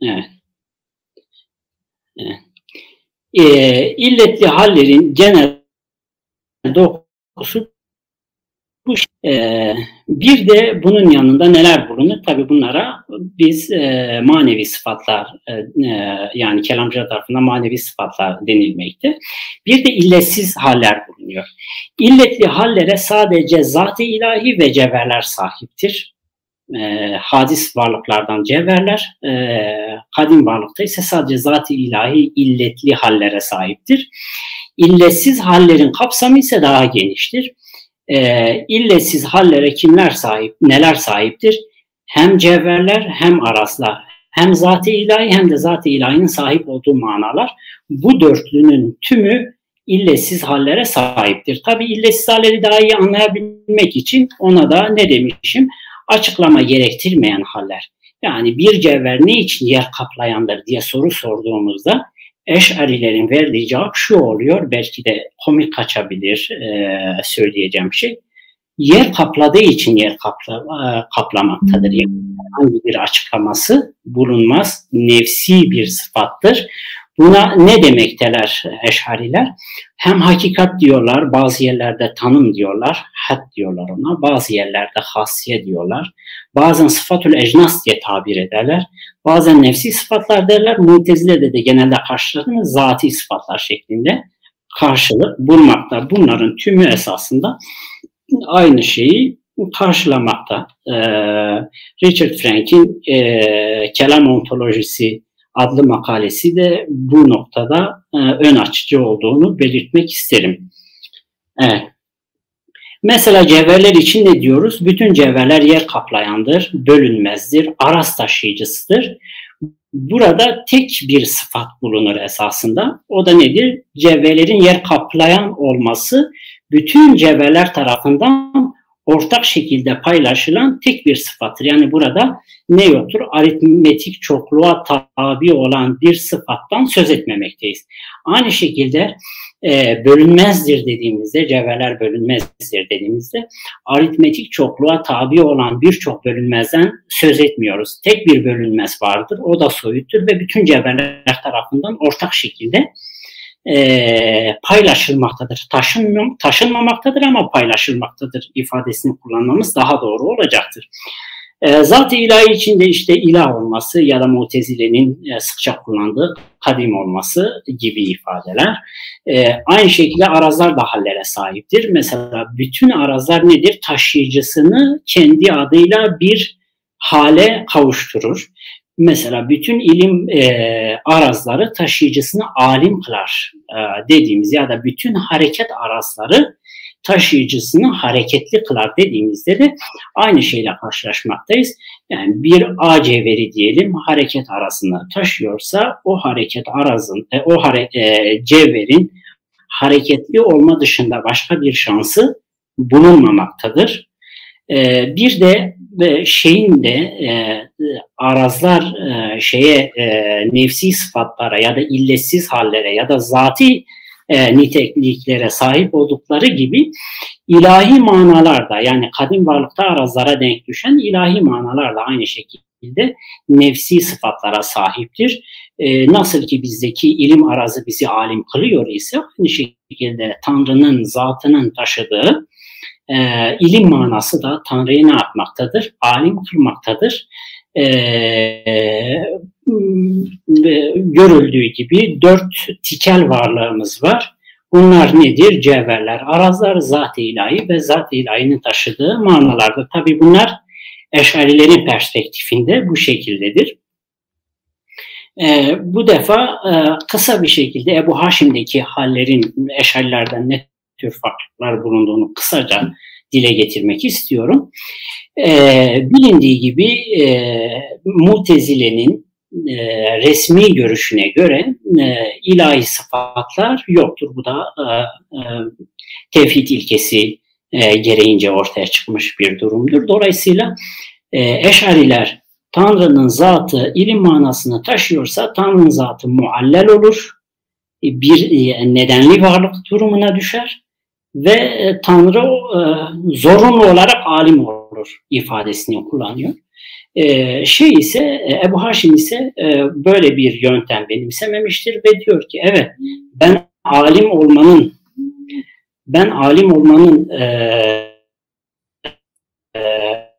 evet. E, illetli hallerin genel dokusu bu e, bir de bunun yanında neler bulunur? Tabi bunlara biz e, manevi sıfatlar e, e, yani kelamcılar tarafından manevi sıfatlar denilmekte. Bir de illetsiz haller bulunuyor. İlletli hallere sadece zat-ı ilahi ve cevherler sahiptir. e, hadis varlıklardan cevherler, e, kadim varlıkta ise sadece zat-ı ilahi illetli hallere sahiptir. İlletsiz hallerin kapsamı ise daha geniştir. E, illetsiz hallere kimler sahip, neler sahiptir? Hem cevherler hem araslar, hem zat-ı ilahi hem de zat-ı ilahinin sahip olduğu manalar. Bu dörtlünün tümü illetsiz hallere sahiptir. Tabi illetsiz halleri daha iyi anlayabilmek için ona da ne demişim? Açıklama gerektirmeyen haller. Yani bir cevher ne için yer kaplayandır diye soru sorduğumuzda Eş'arilerin verdiği cevap şu oluyor. Belki de komik kaçabilir e, söyleyeceğim şey. Yer kapladığı için yer kapla, e, kaplamaktadır. Yani bir açıklaması bulunmaz. Nefsi bir sıfattır. Buna ne demekteler eşhariler? Hem hakikat diyorlar, bazı yerlerde tanım diyorlar, had diyorlar ona, bazı yerlerde hasiye diyorlar. Bazen sıfatül ecnas diye tabir ederler. Bazen nefsi sıfatlar derler. Mutezile'de de genelde karşıladığımız zati sıfatlar şeklinde karşılık bulmakta. Bunların tümü esasında aynı şeyi karşılamakta. Ee, Richard Frank'in e, kelam ontolojisi adlı makalesi de bu noktada e, ön açıcı olduğunu belirtmek isterim. Evet. Mesela cevherler için ne diyoruz? Bütün cevherler yer kaplayandır, bölünmezdir, aras taşıyıcısıdır. Burada tek bir sıfat bulunur esasında. O da nedir? Cevherlerin yer kaplayan olması bütün cevherler tarafından ortak şekilde paylaşılan tek bir sıfattır. Yani burada ne yoktur? Aritmetik çokluğa tabi olan bir sıfattan söz etmemekteyiz. Aynı şekilde e, bölünmezdir dediğimizde, cevherler bölünmezdir dediğimizde aritmetik çokluğa tabi olan birçok bölünmezden söz etmiyoruz. Tek bir bölünmez vardır, o da soyuttur ve bütün cevherler tarafından ortak şekilde e, paylaşılmaktadır. Taşınmam, taşınmamaktadır ama paylaşılmaktadır ifadesini kullanmamız daha doğru olacaktır. E, Zat-ı ilahi içinde işte ilah olması ya da mutezilenin e, sıkça kullandığı kadim olması gibi ifadeler. E, aynı şekilde arazlar da hallere sahiptir. Mesela bütün arazlar nedir? Taşıyıcısını kendi adıyla bir hale kavuşturur. Mesela bütün ilim e, arazları taşıyıcısını alim kılar e, dediğimiz ya da bütün hareket arazları taşıyıcısını hareketli kılar dediğimizde de aynı şeyle karşılaşmaktayız. Yani bir A cevheri diyelim hareket arasında taşıyorsa o hareket arazın, e, o hare, e, cevherin hareketli olma dışında başka bir şansı bulunmamaktadır. E, bir de ve şeyin de e, arazlar e, şeye e, nefsi sıfatlara ya da illetsiz hallere ya da zati e, nitekliklere sahip oldukları gibi ilahi manalarda yani kadim varlıkta arazlara denk düşen ilahi manalarla aynı şekilde nefsi sıfatlara sahiptir. E, nasıl ki bizdeki ilim arazı bizi alim kılıyor ise aynı şekilde Tanrı'nın zatının taşıdığı e, ilim manası da Tanrı'yı ne yapmaktadır? Alim kılmaktadır. E, görüldüğü gibi dört tikel varlığımız var. Bunlar nedir? Cevherler, arazlar, zat-ı ilahi ve zat-ı ilahinin taşıdığı manalardır. Tabi bunlar eşarilerin perspektifinde bu şekildedir. E, bu defa e, kısa bir şekilde Ebu Haşim'deki hallerin eşarilerden ne tür farklılıklar bulunduğunu kısaca dile getirmek istiyorum. E, bilindiği gibi e, Mutezile'nin e, resmi görüşüne göre e, ilahi sıfatlar yoktur. Bu da e, e, tevhid ilkesi e, gereğince ortaya çıkmış bir durumdur. Dolayısıyla e, Eşariler Tanrı'nın zatı ilim manasını taşıyorsa Tanrı'nın zatı muallel olur. E, bir e, nedenli varlık durumuna düşer ve e, Tanrı e, zorunlu olarak alim olur ifadesini kullanıyor. E, şey ise Ebu Haşim ise böyle bir yöntem benimsememiştir ve diyor ki evet ben alim olmanın ben alim olmanın e, e,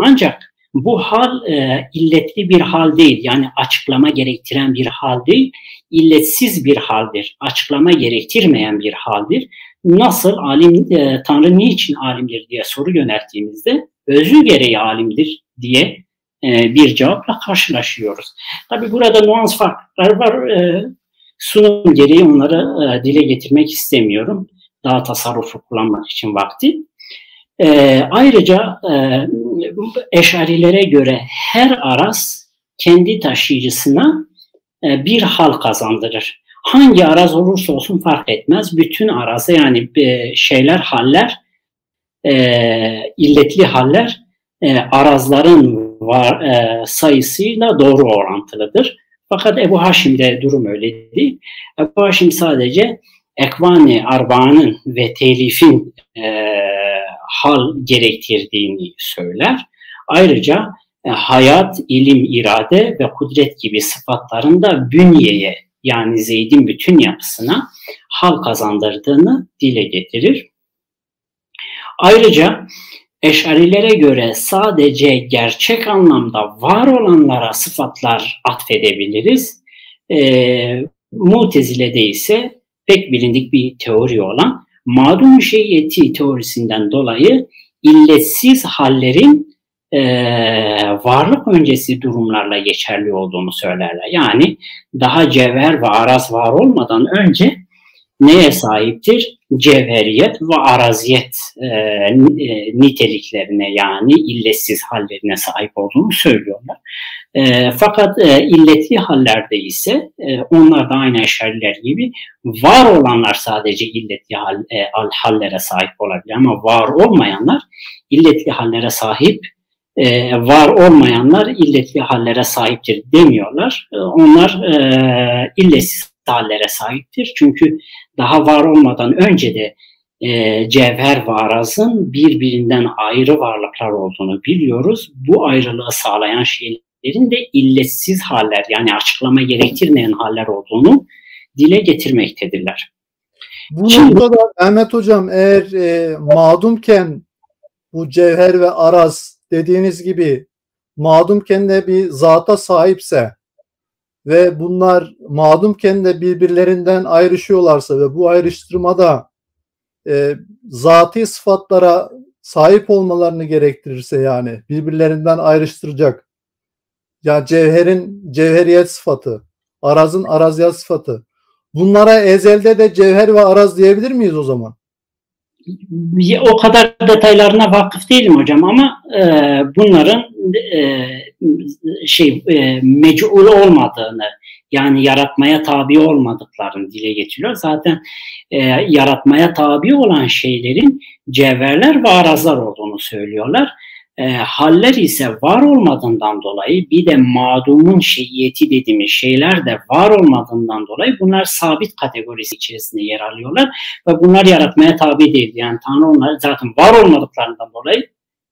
ancak bu hal e, illetli bir hal değil yani açıklama gerektiren bir hal değil illetsiz bir haldir açıklama gerektirmeyen bir haldir nasıl alim e, Tanrı niçin alimdir diye soru yönelttiğimizde özü gereği alimdir diye e, bir cevapla karşılaşıyoruz. Tabi burada nuans farklar var. E, sunum gereği onları e, dile getirmek istemiyorum. Daha tasarrufu kullanmak için vakti. E, ayrıca e, eşarilere göre her araz kendi taşıyıcısına bir hal kazandırır. Hangi araz olursa olsun fark etmez. Bütün arazı yani e, şeyler, haller, e, illetli haller e, arazların var, e, sayısıyla doğru orantılıdır. Fakat Ebu Haşim'de durum öyle değil. Ebu Haşim sadece ekvani arbaanın ve telifin e, hal gerektirdiğini söyler. Ayrıca e, hayat, ilim, irade ve kudret gibi sıfatların da bünyeye yani Zeyd'in bütün yapısına hal kazandırdığını dile getirir. Ayrıca Eşarilere göre sadece gerçek anlamda var olanlara sıfatlar atfedebiliriz. E, Mutezile'de ise pek bilindik bir teori olan madum şeyiyeti teorisinden dolayı illetsiz hallerin e, varlık öncesi durumlarla geçerli olduğunu söylerler. Yani daha cevher ve araz var olmadan önce neye sahiptir? Cevheriyet ve araziyet e, e, niteliklerine yani illetsiz hallerine sahip olduğunu söylüyorlar. E, fakat e, illetli hallerde ise e, onlar da aynı eşariler gibi var olanlar sadece illetli hal, e, hallere sahip olabilir ama var olmayanlar illetli hallere sahip e, var olmayanlar illetli hallere sahiptir demiyorlar. E, onlar e, illetsiz hallere sahiptir. Çünkü daha var olmadan önce de e, cevher ve arazın birbirinden ayrı varlıklar olduğunu biliyoruz. Bu ayrılığı sağlayan şeylerin de illetsiz haller yani açıklama gerektirmeyen haller olduğunu dile getirmektedirler. Bu Şimdi, noktada Mehmet Hocam eğer e, mağdumken bu cevher ve araz dediğiniz gibi mağdumken de bir zata sahipse ve bunlar mağdumken de birbirlerinden ayrışıyorlarsa ve bu ayrıştırmada e, zati sıfatlara sahip olmalarını gerektirirse yani birbirlerinden ayrıştıracak. Ya cevherin cevheriyet sıfatı, arazın araziyat sıfatı. Bunlara ezelde de cevher ve araz diyebilir miyiz o zaman? O kadar detaylarına vakıf değilim hocam ama e, bunların e, şey e, mecul olmadığını yani yaratmaya tabi olmadıklarını dile getiriyor. Zaten e, yaratmaya tabi olan şeylerin cevherler ve arazlar olduğunu söylüyorlar. E, haller ise var olmadığından dolayı bir de mağdumun şeyiyeti dediğimiz şeyler de var olmadığından dolayı bunlar sabit kategorisi içerisinde yer alıyorlar ve bunlar yaratmaya tabi değil. Yani Tanrı onlar zaten var olmadıklarından dolayı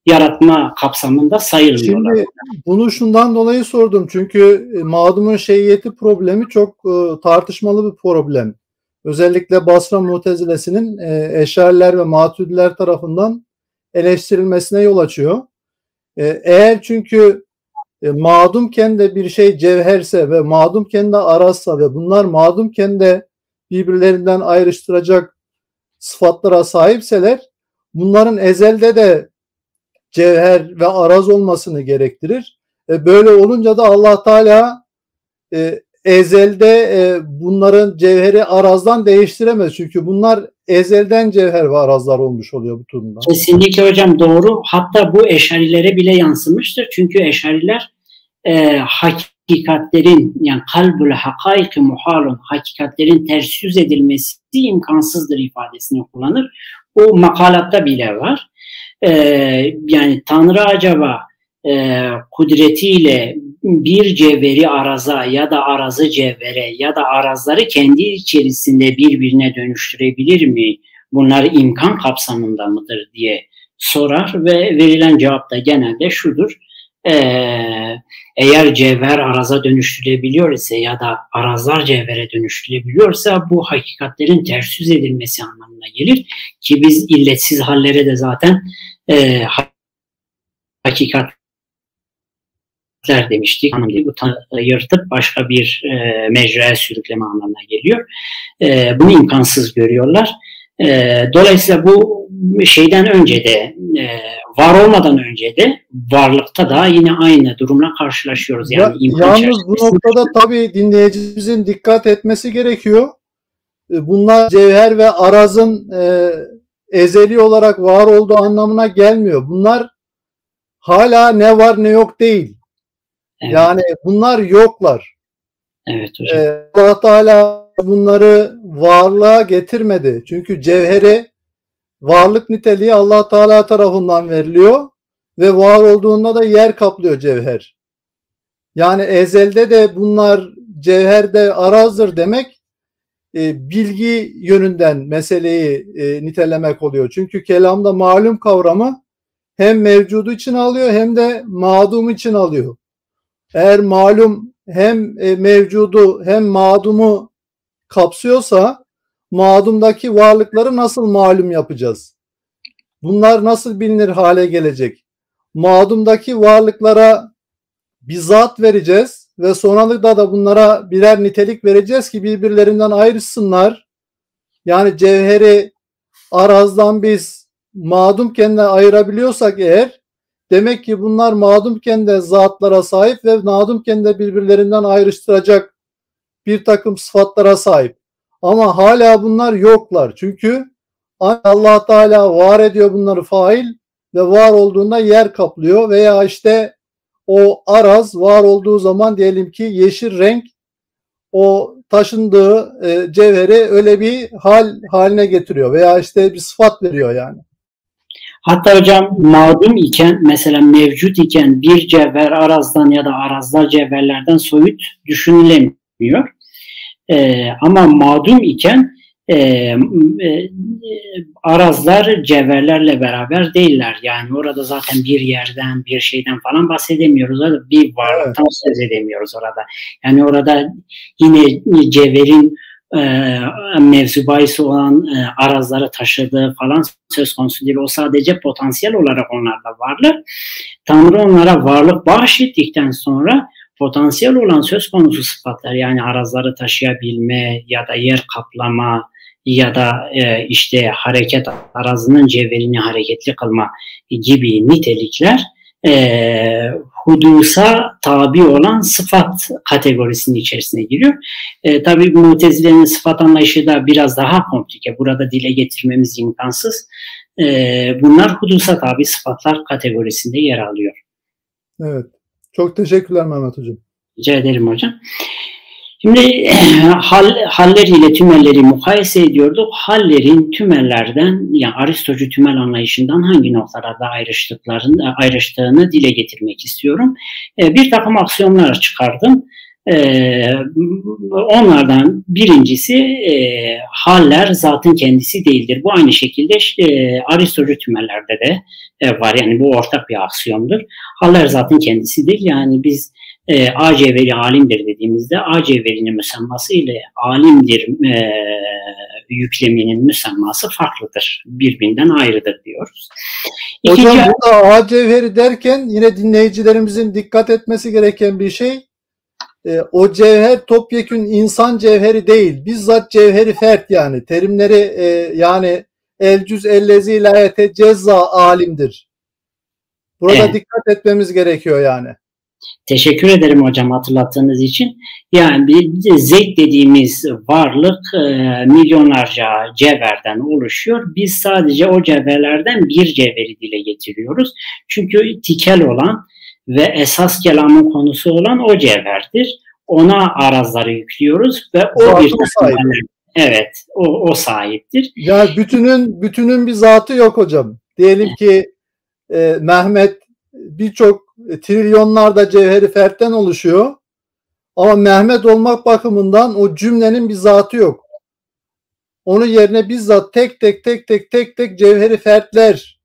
yaratma kapsamında sayılmıyorlar. Şimdi bunu şundan dolayı sordum çünkü e, mağdumun şeyiyeti problemi çok e, tartışmalı bir problem. Özellikle Basra Mutezilesinin e, Eşariler ve Maturidiler tarafından eleştirilmesine yol açıyor. E, eğer çünkü e, mağdumken de bir şey cevherse ve mağdumken de arazsa ve bunlar mağdumken de birbirlerinden ayrıştıracak sıfatlara sahipseler bunların ezelde de cevher ve araz olmasını gerektirir. E, böyle olunca da Allah Teala e, ezelde e, bunların cevheri arazdan değiştiremez. Çünkü bunlar ezelden cevher ve arazlar olmuş oluyor bu durumda. Kesinlikle hocam doğru. Hatta bu eşarilere bile yansımıştır. Çünkü eşariler e, hakikatlerin yani kalbül hakaiki muhalun hakikatlerin ters yüz edilmesi imkansızdır ifadesini kullanır. Bu makalatta bile var. E, yani Tanrı acaba e, kudretiyle bir cevheri araza ya da arazı cevhere ya da arazları kendi içerisinde birbirine dönüştürebilir mi? Bunlar imkan kapsamında mıdır diye sorar ve verilen cevap da genelde şudur. Ee, eğer cevher araza dönüştürülebiliyor ise ya da arazlar cevhere dönüştürülebiliyorsa bu hakikatlerin ters yüz edilmesi anlamına gelir ki biz illetsiz hallere de zaten e, hakikat demiştik. Anlam değil, bu yırtıp başka bir e, mecraya sürükleme anlamına geliyor. E, bunu imkansız görüyorlar. E, dolayısıyla bu şeyden önce de e, var olmadan önce de varlıkta da yine aynı durumla karşılaşıyoruz. Yani ya, yalnız bu noktada tabii dinleyicimizin dikkat etmesi gerekiyor. E, bunlar cevher ve arazın e, ezeli olarak var olduğu anlamına gelmiyor. Bunlar hala ne var ne yok değil. Evet. Yani bunlar yoklar. Evet hocam. Ee, Allah Teala bunları varlığa getirmedi. Çünkü cevheri varlık niteliği Allah Teala tarafından veriliyor ve var olduğunda da yer kaplıyor cevher. Yani ezelde de bunlar cevherde arazdır demek e, bilgi yönünden meseleyi e, nitelemek oluyor. Çünkü kelamda malum kavramı hem mevcudu için alıyor hem de madum için alıyor. Eğer malum hem e, mevcudu hem madumu kapsıyorsa mağdumdaki varlıkları nasıl malum yapacağız? Bunlar nasıl bilinir hale gelecek? Mağdumdaki varlıklara bir zat vereceğiz ve sonralıkta da bunlara birer nitelik vereceğiz ki birbirlerinden ayrışsınlar. Yani cevheri arazdan biz mağdum kendine ayırabiliyorsak eğer demek ki bunlar mağdumken de zatlara sahip ve mağdumken de birbirlerinden ayrıştıracak bir takım sıfatlara sahip. Ama hala bunlar yoklar. Çünkü Allah Teala var ediyor bunları fail ve var olduğunda yer kaplıyor veya işte o araz var olduğu zaman diyelim ki yeşil renk o taşındığı e, cevheri öyle bir hal haline getiriyor veya işte bir sıfat veriyor yani. Hatta hocam mağdum iken mesela mevcut iken bir cevher arazdan ya da arazlar cevherlerden soyut düşünülemiyor. E, ama mağdum iken e, e, arazlar cevherlerle beraber değiller. Yani orada zaten bir yerden, bir şeyden falan bahsedemiyoruz. Orada bir varlıktan evet. söz edemiyoruz orada. Yani orada yine cevherin e, mevzu bahis olan e, arazları taşıdığı falan söz konusu değil. O sadece potansiyel olarak onlarda varlar. Tanrı onlara varlık bahşettikten sonra potansiyel olan söz konusu sıfatlar yani arazları taşıyabilme ya da yer kaplama ya da e, işte hareket arazının cevherini hareketli kılma gibi nitelikler e, hudusa tabi olan sıfat kategorisinin içerisine giriyor. E, tabii Mutezile'nin sıfat anlayışı da biraz daha komplike. Burada dile getirmemiz imkansız. E, bunlar hudusa tabi sıfatlar kategorisinde yer alıyor. Evet. Çok teşekkürler Mehmet Hocam. Rica ederim hocam. Şimdi hal, halleriyle tümelleri mukayese ediyorduk. Hallerin tümellerden yani Aristocu tümel anlayışından hangi noktalarda ayrıştıklarını, ayrıştığını dile getirmek istiyorum. E, bir takım aksiyonlar çıkardım. E, onlardan birincisi e, haller zatın kendisi değildir. Bu aynı şekilde e, Aristocu tümellerde de e, var. Yani bu ortak bir aksiyondur. Haller zatın kendisi değil. Yani biz e, A cevheri alimdir dediğimizde A cevherinin müsemması ile alimdir e, yükleminin müsemması farklıdır. Birbirinden ayrıdır diyoruz. İkinci, Hocam burada A cevheri derken yine dinleyicilerimizin dikkat etmesi gereken bir şey e, o cevher topyekün insan cevheri değil. Bizzat cevheri fert yani. Terimleri e, yani el cüz ellezi ilayete cezza alimdir. Burada evet. dikkat etmemiz gerekiyor yani. Teşekkür ederim hocam hatırlattığınız için. Yani bir zek dediğimiz varlık e, milyonlarca cevherden oluşuyor. Biz sadece o cevherlerden bir cevheri dile getiriyoruz. Çünkü tikel olan ve esas kelamın konusu olan o cevherdir. Ona arazları yüklüyoruz ve o Zatı bir Evet, o, o sahiptir. Ya bütünün bütünün bir zatı yok hocam. Diyelim ki e, Mehmet birçok e, trilyonlarda cevheri fertten oluşuyor. Ama Mehmet olmak bakımından o cümlenin bir zatı yok. Onun yerine bizzat tek tek tek tek tek tek cevheri fertler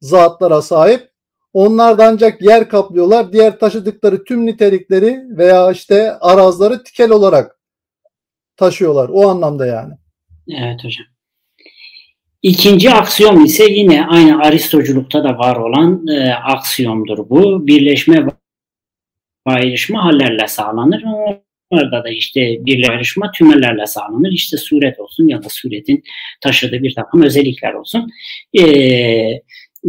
zatlara sahip. Onlar da ancak yer kaplıyorlar. Diğer taşıdıkları tüm nitelikleri veya işte arazları tikel olarak taşıyorlar. O anlamda yani. Evet hocam. İkinci aksiyom ise yine aynı Aristoculukta da var olan e, aksiyomdur bu. Birleşme ve ayrışma hallerle sağlanır. Orada da işte birleşme ayrışma tümelerle sağlanır. İşte suret olsun ya da suretin taşıdığı bir takım özellikler olsun. E,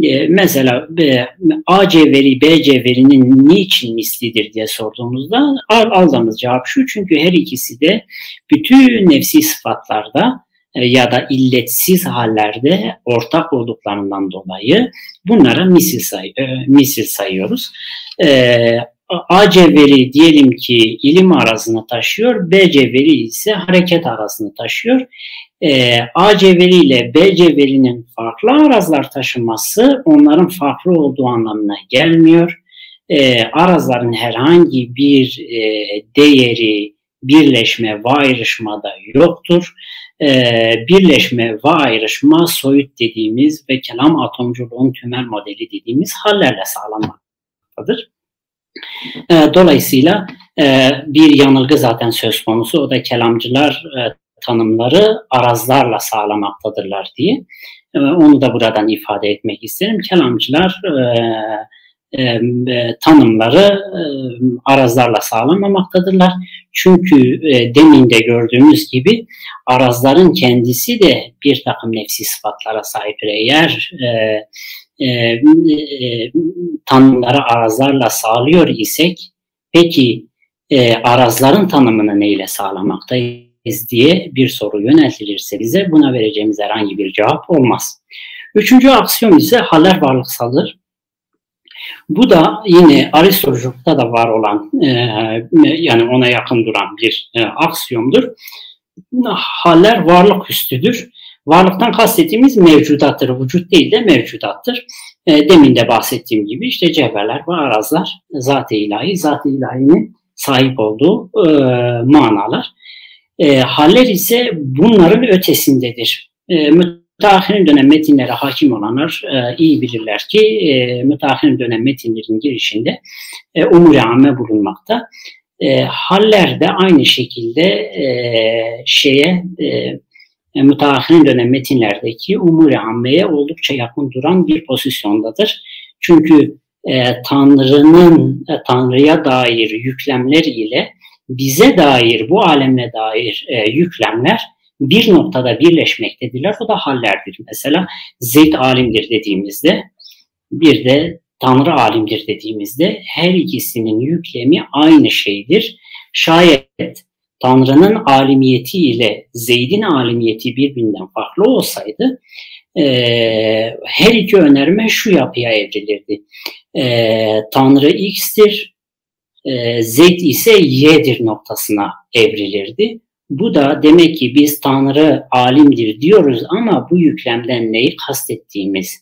e, mesela e, AC veri BC verinin niçin mislidir diye sorduğumuzda aldığımız cevap şu. Çünkü her ikisi de bütün nefsi sıfatlarda ya da illetsiz hallerde ortak olduklarından dolayı bunlara misil, say e, misil sayıyoruz. E, AC veri diyelim ki ilim arasını taşıyor, BC veri ise hareket arasını taşıyor. E, AC veri ile BC verinin farklı arazlar taşıması onların farklı olduğu anlamına gelmiyor. E, arazların herhangi bir e, değeri, birleşme ve ayrışmada yoktur. E, birleşme ve ayrışma soyut dediğimiz ve kelam atomculuğun tümel modeli dediğimiz hallerle sağlanmaktadır. E, dolayısıyla e, bir yanılgı zaten söz konusu. O da kelamcılar e, tanımları arazlarla sağlamaktadırlar diye. E, onu da buradan ifade etmek isterim. Kelamcılar e, tanımları arazlarla sağlamamaktadırlar. Çünkü demin de gördüğümüz gibi arazların kendisi de bir takım nefsi sıfatlara sahip. Eğer e, e, e, tanımları arazlarla sağlıyor isek peki e, arazların tanımını neyle sağlamaktayız diye bir soru yöneltilirse bize buna vereceğimiz herhangi bir cevap olmaz. Üçüncü aksiyon ise haller varlıksaldır. Bu da yine Aristoculukta da var olan e, yani ona yakın duran bir e, aksiyomdur. Haller varlık üstüdür. Varlıktan kastettiğimiz mevcudattır. Vücut değil de mevcudattır. E, demin de bahsettiğim gibi işte cevherler ve arazlar zat-ı ilahi, zat-ı ilahinin sahip olduğu e, manalar. E, haller ise bunların ötesindedir. E, müteahhirin dönem metinlere hakim olanlar e, iyi bilirler ki e, müteahhirin dönem metinlerin girişinde e, umur bulunmakta. E, haller de aynı şekilde e, şeye e, e, müteahhirin dönem metinlerdeki umur ammeye oldukça yakın duran bir pozisyondadır. Çünkü e, Tanrı'nın e, Tanrı'ya dair yüklemler ile bize dair, bu alemle dair e, yüklemler bir noktada birleşmektedirler. O da hallerdir. Mesela Zeyd alimdir dediğimizde bir de Tanrı alimdir dediğimizde her ikisinin yüklemi aynı şeydir. Şayet Tanrı'nın alimiyeti ile Zeyd'in alimiyeti birbirinden farklı olsaydı e, her iki önerme şu yapıya evrilirdi. E, Tanrı X'tir, e, Zeyd ise Y'dir noktasına evrilirdi. Bu da demek ki biz Tanrı alimdir diyoruz ama bu yüklemden neyi kastettiğimiz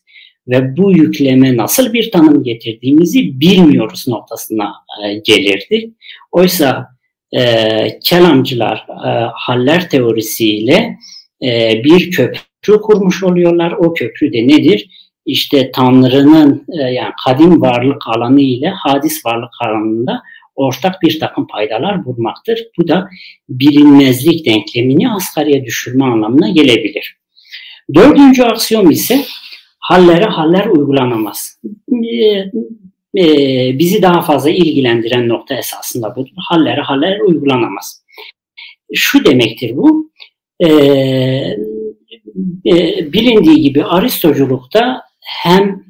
ve bu yükleme nasıl bir tanım getirdiğimizi bilmiyoruz noktasına e, gelirdi. Oysa e, kelamcılar e, haller teorisiyle e, bir köprü kurmuş oluyorlar. O köprü de nedir? İşte Tanrı'nın e, yani kadim varlık alanı ile hadis varlık alanında ortak bir takım paydalar bulmaktır. Bu da bilinmezlik denklemini asgariye düşürme anlamına gelebilir. Dördüncü aksiyom ise hallere haller uygulanamaz. E, e, bizi daha fazla ilgilendiren nokta esasında budur. Hallere haller uygulanamaz. Şu demektir bu, e, e, bilindiği gibi Aristoculukta hem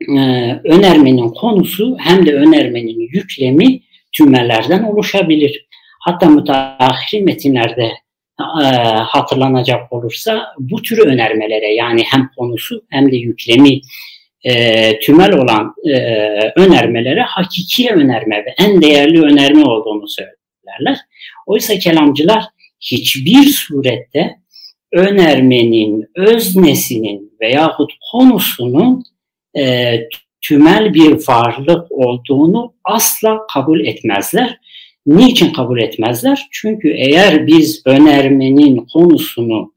e, önermenin konusu hem de önermenin yüklemi tümelerden oluşabilir. Hatta müteahhir metinlerde hatırlanacak olursa bu tür önermelere yani hem konusu hem de yüklemi e, tümel olan e, önermelere hakiki önerme ve en değerli önerme olduğunu söylerler. Oysa kelamcılar hiçbir surette önermenin öznesinin veyahut konusunun e, tümel bir varlık olduğunu asla kabul etmezler. Niçin kabul etmezler? Çünkü eğer biz önermenin konusunu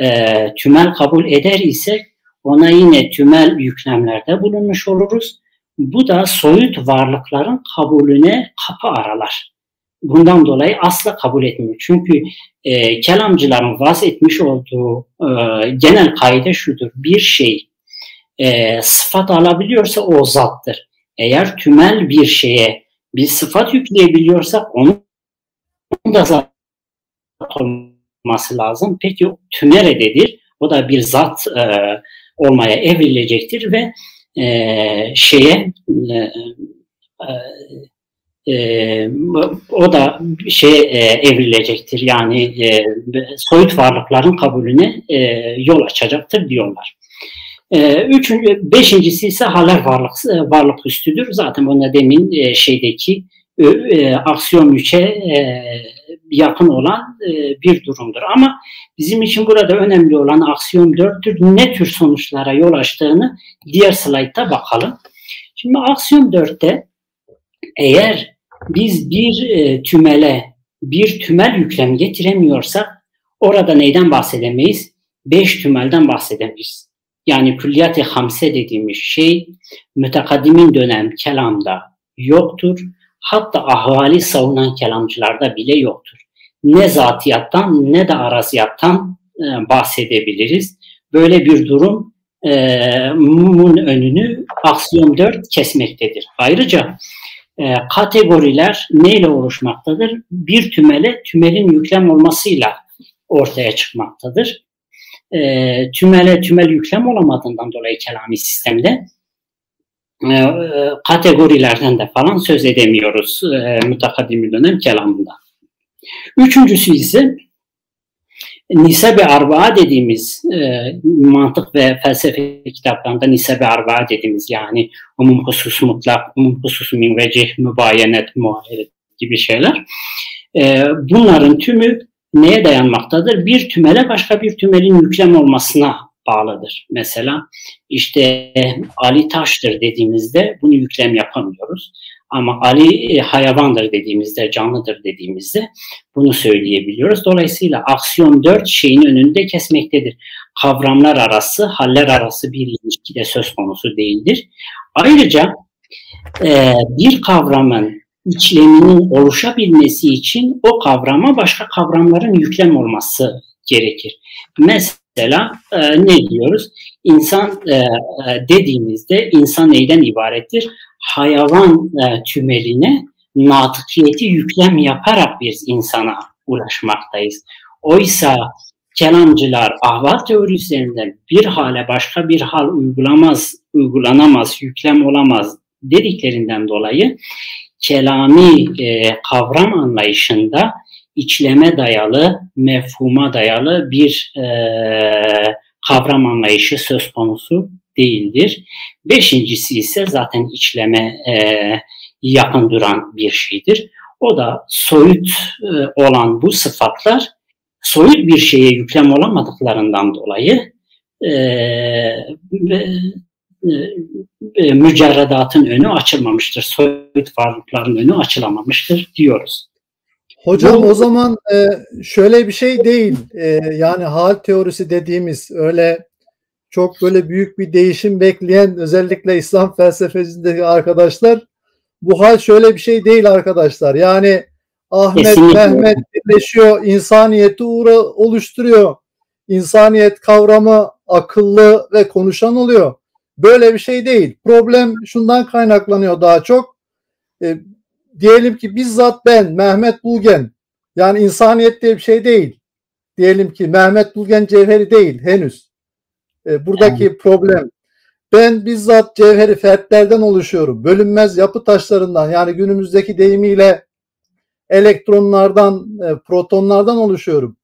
e, tümel kabul eder isek ona yine tümel yüklemlerde bulunmuş oluruz. Bu da soyut varlıkların kabulüne kapı aralar. Bundan dolayı asla kabul etmiyor. Çünkü e, kelamcıların vaz etmiş olduğu e, genel kaide şudur. Bir şey e, sıfat alabiliyorsa o zattır. Eğer tümel bir şeye bir sıfat yükleyebiliyorsak onun da zat olması lazım. Peki tümerededir. O da bir zat e, olmaya evrilecektir ve e, şeye e, e, o da şey e, evrilecektir yani e, soyut varlıkların kabulüne e, yol açacaktır diyorlar. E, üçüncü, beşincisi ise haler varlık varlık üstüdür. Zaten buna demin e, şeydeki e, e, aksiyon 3'e e, yakın olan e, bir durumdur. Ama bizim için burada önemli olan aksiyon 4'tür. Ne tür sonuçlara yol açtığını diğer slaytta bakalım. Şimdi aksiyon 4'te eğer biz bir e, tümele bir tümel yüklem getiremiyorsak orada neyden bahsedemeyiz? Beş tümelden bahsedemeyiz. Yani külliyat-ı hamse dediğimiz şey mütekaddimin dönem kelamda yoktur. Hatta ahvali savunan kelamcılarda bile yoktur. Ne zatiyattan ne de araziyattan e, bahsedebiliriz. Böyle bir durum e, mumun önünü aksiyon 4 kesmektedir. Ayrıca e, kategoriler neyle oluşmaktadır? Bir tümele tümelin yüklem olmasıyla ortaya çıkmaktadır. E, tümele tümel yüklem olamadığından dolayı kelami sistemde e, e, kategorilerden de falan söz edemiyoruz e, mütakadim dönem kelamında. Üçüncüsü ise Nisebe Arba'a dediğimiz e, mantık ve felsefe kitaplarında Nisebe Arba'a dediğimiz yani umum husus mutlak, umum husus min vecih, mübayenet, muayeret gibi şeyler. E, bunların tümü neye dayanmaktadır? Bir tümele başka bir tümelin yüklem olmasına bağlıdır. Mesela işte Ali taştır dediğimizde bunu yüklem yapamıyoruz. Ama Ali e, hayvandır dediğimizde, canlıdır dediğimizde bunu söyleyebiliyoruz. Dolayısıyla aksiyon 4 şeyin önünde kesmektedir. Kavramlar arası, haller arası bir ilişki de söz konusu değildir. Ayrıca e, bir kavramın içleminin oluşabilmesi için o kavrama başka kavramların yüklem olması gerekir. Mesela e, ne diyoruz? İnsan e, e dediğimizde insan neyden ibarettir? hayvan e, tümeline natıkiyeti yüklem yaparak biz insana ulaşmaktayız. Oysa kelamcılar ahval teorisinden bir hale başka bir hal uygulamaz, uygulanamaz, yüklem olamaz dediklerinden dolayı kelami e, kavram anlayışında içleme dayalı, mefhuma dayalı bir e, kavram anlayışı söz konusu değildir. Beşincisi ise zaten içleme e, yakın duran bir şeydir. O da soyut e, olan bu sıfatlar soyut bir şeye yüklem olamadıklarından dolayı e, e, e, mücerredatın önü açılmamıştır. Soyut varlıkların önü açılamamıştır diyoruz. Hocam o zaman e, şöyle bir şey değil. E, yani hal teorisi dediğimiz öyle çok böyle büyük bir değişim bekleyen özellikle İslam felsefesindeki arkadaşlar bu hal şöyle bir şey değil arkadaşlar. Yani Ahmet, Kesinlikle. Mehmet birleşiyor, insaniyeti uğra oluşturuyor. İnsaniyet kavramı akıllı ve konuşan oluyor. Böyle bir şey değil. Problem şundan kaynaklanıyor daha çok. E, diyelim ki bizzat ben Mehmet Bulgen yani insaniyet diye bir şey değil. Diyelim ki Mehmet Bulgen Cevheri değil henüz. E, buradaki yani. problem ben bizzat cevheri fertlerden oluşuyorum. Bölünmez yapı taşlarından yani günümüzdeki deyimiyle elektronlardan, e, protonlardan oluşuyorum.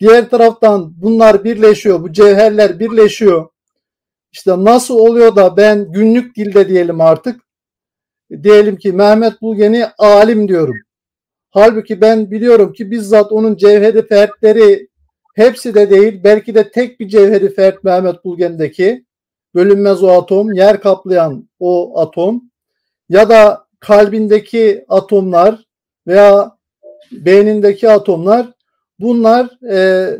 Diğer taraftan bunlar birleşiyor, bu cevherler birleşiyor. İşte nasıl oluyor da ben günlük dilde diyelim artık diyelim ki Mehmet Bulgen'i alim diyorum. Halbuki ben biliyorum ki bizzat onun cevheri fertleri Hepsi de değil. Belki de tek bir cevheri Fert Mehmet Bulgen'deki bölünmez o atom, yer kaplayan o atom ya da kalbindeki atomlar veya beynindeki atomlar bunlar e,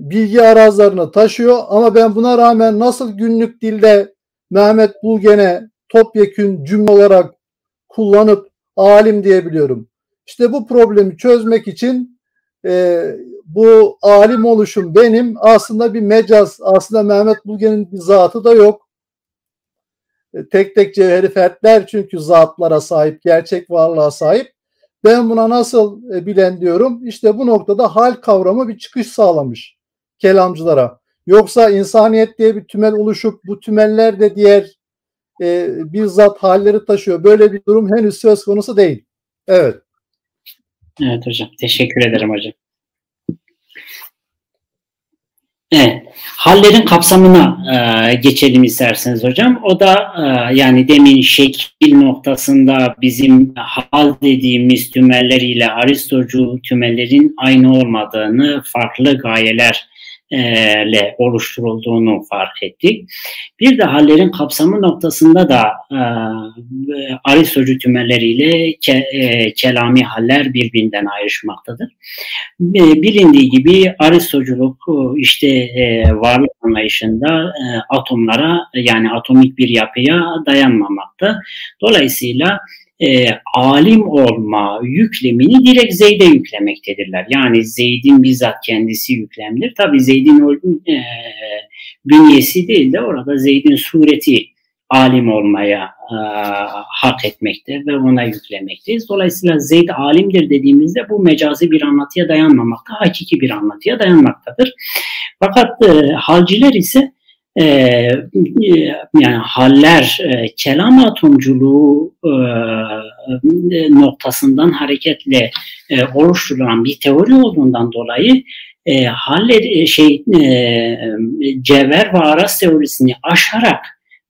bilgi arazlarını taşıyor ama ben buna rağmen nasıl günlük dilde Mehmet Bulgen'e topyekün cümle olarak kullanıp alim diyebiliyorum. İşte bu problemi çözmek için e, bu alim oluşum benim aslında bir mecaz. Aslında Mehmet Bulgen'in bir zatı da yok. E, tek tek cevheri fertler çünkü zatlara sahip, gerçek varlığa sahip. Ben buna nasıl e, bilen diyorum? İşte bu noktada hal kavramı bir çıkış sağlamış kelamcılara. Yoksa insaniyet diye bir tümel oluşup bu tümeller de diğer e, bizzat halleri taşıyor. Böyle bir durum henüz söz konusu değil. Evet. Evet hocam. Teşekkür ederim hocam. Evet. Hallerin kapsamına e, geçelim isterseniz hocam. O da e, yani demin şekil noktasında bizim hal dediğimiz tümeller ile Aristocu tümellerin aynı olmadığını, farklı gayeler ile oluşturulduğunu fark ettik. Bir de hallerin kapsamı noktasında da e, Aristocu tümelleriyle ke, e, kelami haller birbirinden ayrışmaktadır. E, bilindiği gibi Aristoculuk işte e, varlık anlayışında e, atomlara yani atomik bir yapıya dayanmamakta. Dolayısıyla e, alim olma yüklemini direkt Zeyd'e yüklemektedirler. Yani Zeyd'in bizzat kendisi yüklemdir. Tabi Zeyd'in e, bünyesi değil de orada Zeyd'in sureti alim olmaya e, hak etmekte ve ona yüklemekteyiz. Dolayısıyla Zeyd alimdir dediğimizde bu mecazi bir anlatıya dayanmamakta, hakiki bir anlatıya dayanmaktadır. Fakat e, halciler ise e, yani haller e, kelam atomculuğu e, noktasından hareketle e, oluşturulan bir teori olduğundan dolayı e, haller e, şey e, cevher ve aras teorisini aşarak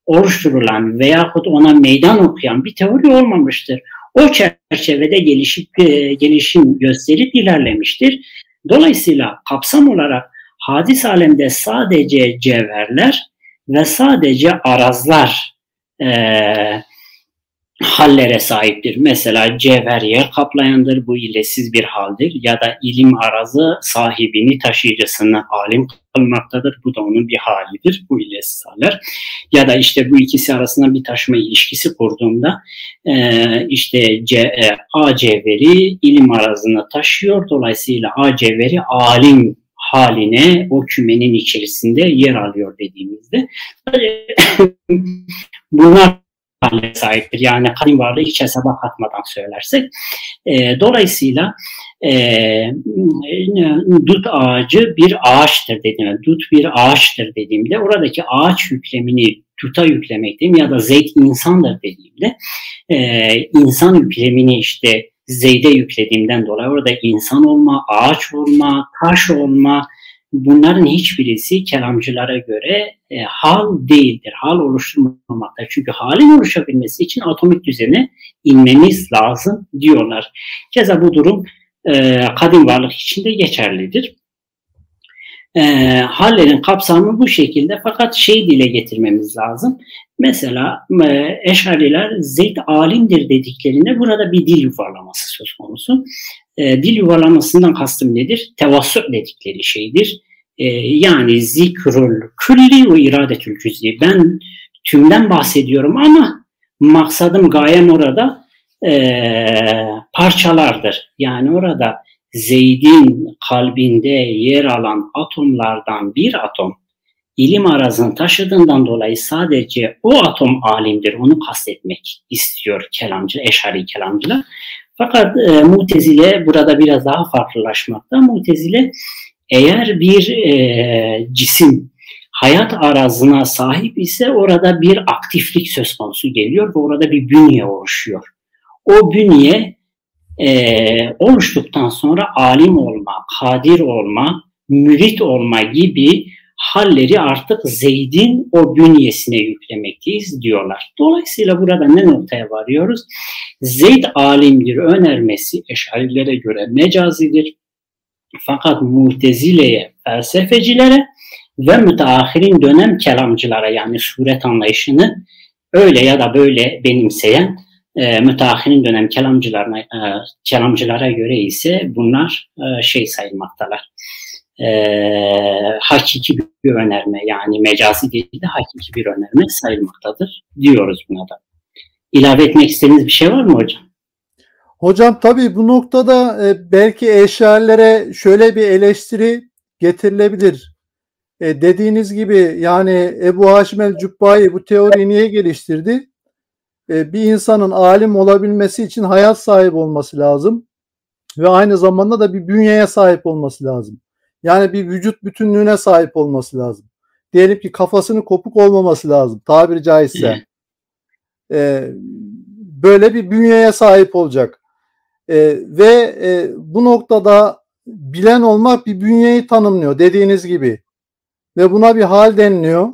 oluşturulan veyahut ona meydan okuyan bir teori olmamıştır. O çerçevede gelişip e, gelişim gösterip ilerlemiştir. Dolayısıyla kapsam olarak hadis alemde sadece cevherler ve sadece arazlar e, hallere sahiptir. Mesela cevher yer kaplayandır, bu ilesiz bir haldir ya da ilim arazı sahibini taşıyıcısını alim kılmaktadır. Bu da onun bir halidir, bu ilesiz haller. Ya da işte bu ikisi arasında bir taşıma ilişkisi kurduğumda e, işte C, e, A cevheri ilim arazını taşıyor. Dolayısıyla A cevheri alim haline o kümenin içerisinde yer alıyor dediğimizde bunlar sahiptir. Yani kadim varlığı hiç hesaba katmadan söylersek. E, dolayısıyla e, dut ağacı bir ağaçtır dediğimde, dut bir ağaçtır dediğimde oradaki ağaç yüklemini tuta yüklemekteyim ya da zeyt insandır dediğimde e, insan yüklemini işte Zeyde yüklediğimden dolayı orada insan olma, ağaç olma, taş olma bunların hiçbirisi kelamcılara göre e, hal değildir. Hal oluşturmamakta. Çünkü halin oluşabilmesi için atomik düzene inmemiz lazım diyorlar. Keza bu durum e, kadim varlık için de geçerlidir. E, hallerin kapsamı bu şekilde fakat şey dile getirmemiz lazım. Mesela e, Eşariler Zeyd alimdir dediklerinde burada bir dil yuvarlaması söz konusu. E, dil yuvarlamasından kastım nedir? Tevassü dedikleri şeydir. E, yani zikrul külli ve iradetül cüz'i. Ben tümden bahsediyorum ama maksadım gayem orada parçalardır. Yani orada Zeyd'in kalbinde yer alan atomlardan bir atom ilim arazını taşıdığından dolayı sadece o atom alimdir. Onu kastetmek istiyor kelamcı, eşari kelamcılar. Fakat e, Mutezile burada biraz daha farklılaşmakta. Mutezile eğer bir e, cisim hayat arazına sahip ise orada bir aktiflik söz konusu geliyor ve orada bir bünye oluşuyor. O bünye e, oluştuktan sonra alim olma, kadir olma, mürit olma gibi halleri artık Zeyd'in o bünyesine yüklemekteyiz diyorlar. Dolayısıyla burada ne noktaya varıyoruz? Zeyd alimdir önermesi eşarilere göre mecazidir. Fakat mutezile'ye, felsefecilere ve müteahhirin dönem kelamcılara yani suret anlayışını öyle ya da böyle benimseyen e, müteahhirin dönem kelamcılarına, e, kelamcılara göre ise bunlar e, şey sayılmaktalar e, hakiki bir önerme yani mecazi değil de hakiki bir önerme sayılmaktadır diyoruz buna da. İlave etmek istediğiniz bir şey var mı hocam? Hocam tabii bu noktada e, belki eşyalere şöyle bir eleştiri getirilebilir. E, dediğiniz gibi yani Ebu Haşim el Cübbayi bu teoriyi niye geliştirdi? E, bir insanın alim olabilmesi için hayat sahibi olması lazım ve aynı zamanda da bir bünyeye sahip olması lazım. Yani bir vücut bütünlüğüne sahip olması lazım. Diyelim ki kafasının kopuk olmaması lazım tabiri caizse. Ee, böyle bir bünyeye sahip olacak. Ee, ve e, bu noktada bilen olmak bir bünyeyi tanımlıyor dediğiniz gibi. Ve buna bir hal deniliyor.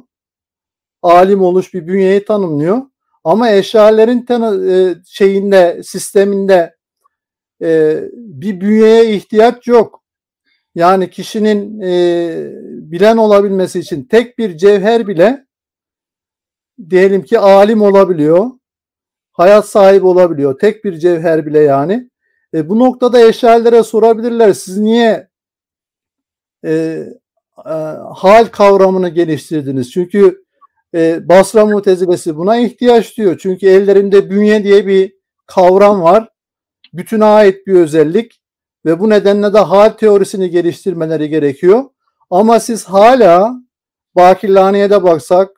Alim oluş bir bünyeyi tanımlıyor. Ama eşyalerin e, şeyinde, sisteminde e, bir bünyeye ihtiyaç yok. Yani kişinin e, bilen olabilmesi için tek bir cevher bile diyelim ki alim olabiliyor. Hayat sahibi olabiliyor. Tek bir cevher bile yani. E, bu noktada eşyalere sorabilirler. Siz niye e, e, hal kavramını geliştirdiniz? Çünkü e, Basra mutezilesi buna ihtiyaç diyor. Çünkü ellerinde bünye diye bir kavram var. Bütüne ait bir özellik ve bu nedenle de hal teorisini geliştirmeleri gerekiyor. Ama siz hala Bakirlani'ye de baksak,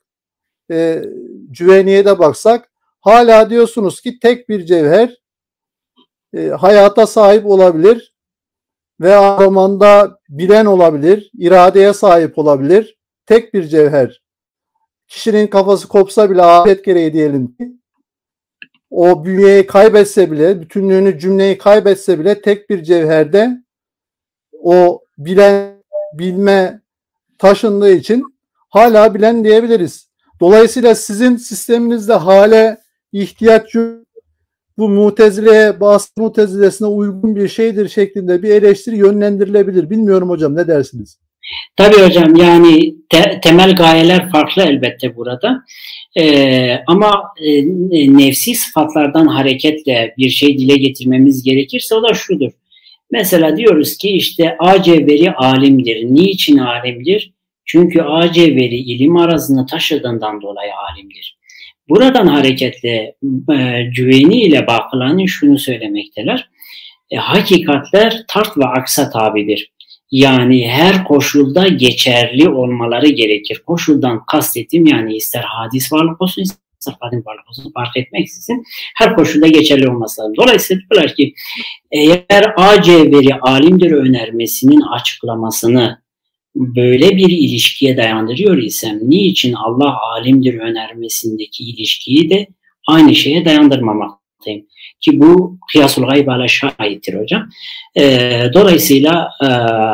e, Cüveni'ye de baksak hala diyorsunuz ki tek bir cevher e, hayata sahip olabilir ve zamanda bilen olabilir, iradeye sahip olabilir. Tek bir cevher. Kişinin kafası kopsa bile afet gereği diyelim ki o bünyeyi kaybetse bile, bütünlüğünü cümleyi kaybetse bile tek bir cevherde o bilen, bilme taşındığı için hala bilen diyebiliriz. Dolayısıyla sizin sisteminizde hale ihtiyaç yok. Bu mutezileye, bazı mutezilesine uygun bir şeydir şeklinde bir eleştiri yönlendirilebilir. Bilmiyorum hocam ne dersiniz? Tabii hocam yani te, temel gayeler farklı elbette burada. Ee, ama e, nefsi sıfatlardan hareketle bir şey dile getirmemiz gerekirse o da şudur. Mesela diyoruz ki işte A cevheri alimdir. Niçin alimdir? Çünkü A cevheri ilim arasında taşıdığından dolayı alimdir. Buradan hareketle e, Cüveyni ile Bakılani şunu söylemekteler. E, hakikatler tart ve aksa tabidir. Yani her koşulda geçerli olmaları gerekir. Koşuldan kastettim yani ister hadis varlık olsun ister kadim varlık olsun fark etmeksizin her koşulda geçerli olması lazım. Dolayısıyla diyorlar ki eğer A cevheri alimdir önermesinin açıklamasını böyle bir ilişkiye dayandırıyor isem niçin Allah alimdir önermesindeki ilişkiyi de aynı şeye dayandırmamaktayım. Ki bu kıyasul gaybala şahittir hocam. E, dolayısıyla e,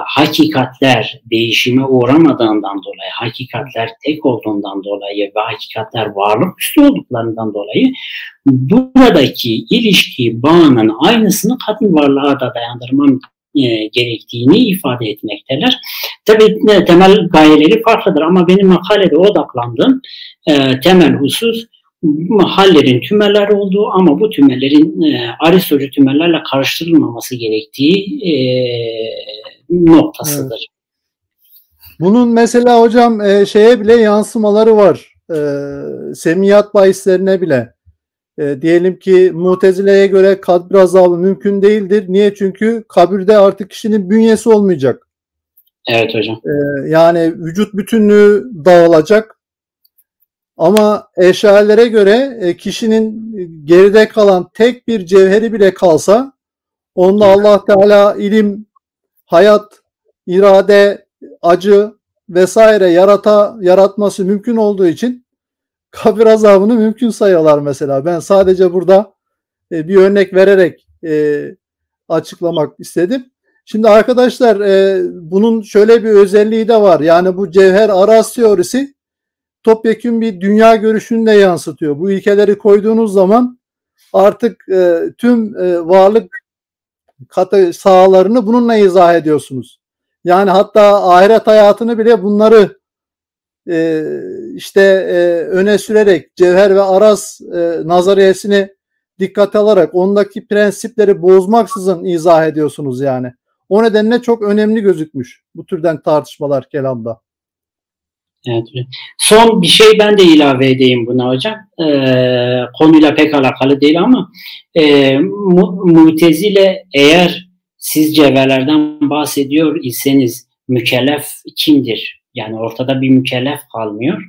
hakikatler değişime uğramadığından dolayı, hakikatler tek olduğundan dolayı ve hakikatler varlık üstü olduklarından dolayı buradaki ilişki bağının aynısını kadın varlığa da dayandırmam e, gerektiğini ifade etmekteler. Tabii temel gayeleri farklıdır ama benim makalede odaklandığım e, temel husus hallerin tümeller olduğu ama bu tümellerin e, aristocu tümellerle karıştırılmaması gerektiği e, noktasıdır. Evet. Bunun mesela hocam e, şeye bile yansımaları var. E, semiyat bahislerine bile. E, diyelim ki Mutezile'ye göre kabir azabı mümkün değildir. Niye? Çünkü kabirde artık kişinin bünyesi olmayacak. Evet hocam. E, yani vücut bütünlüğü dağılacak. Ama eşyalara göre e, kişinin geride kalan tek bir cevheri bile kalsa onda Allah Teala ilim, hayat, irade, acı vesaire yarata yaratması mümkün olduğu için kabir azabını mümkün sayıyorlar mesela. Ben sadece burada e, bir örnek vererek e, açıklamak istedim. Şimdi arkadaşlar bunun şöyle bir özelliği de var. Yani bu cevher araz teorisi topyekun bir dünya görüşünü de yansıtıyor. Bu ilkeleri koyduğunuz zaman artık e, tüm e, varlık katı sahalarını bununla izah ediyorsunuz. Yani hatta ahiret hayatını bile bunları e, işte e, öne sürerek cevher ve araz e, nazariyesini dikkat alarak ondaki prensipleri bozmaksızın izah ediyorsunuz yani. O nedenle çok önemli gözükmüş bu türden tartışmalar kelamda. Evet. Son bir şey ben de ilave edeyim buna hocam. Ee, konuyla pek alakalı değil ama e, mutezile eğer siz cevherlerden bahsediyor iseniz mükellef kimdir? Yani ortada bir mükellef kalmıyor.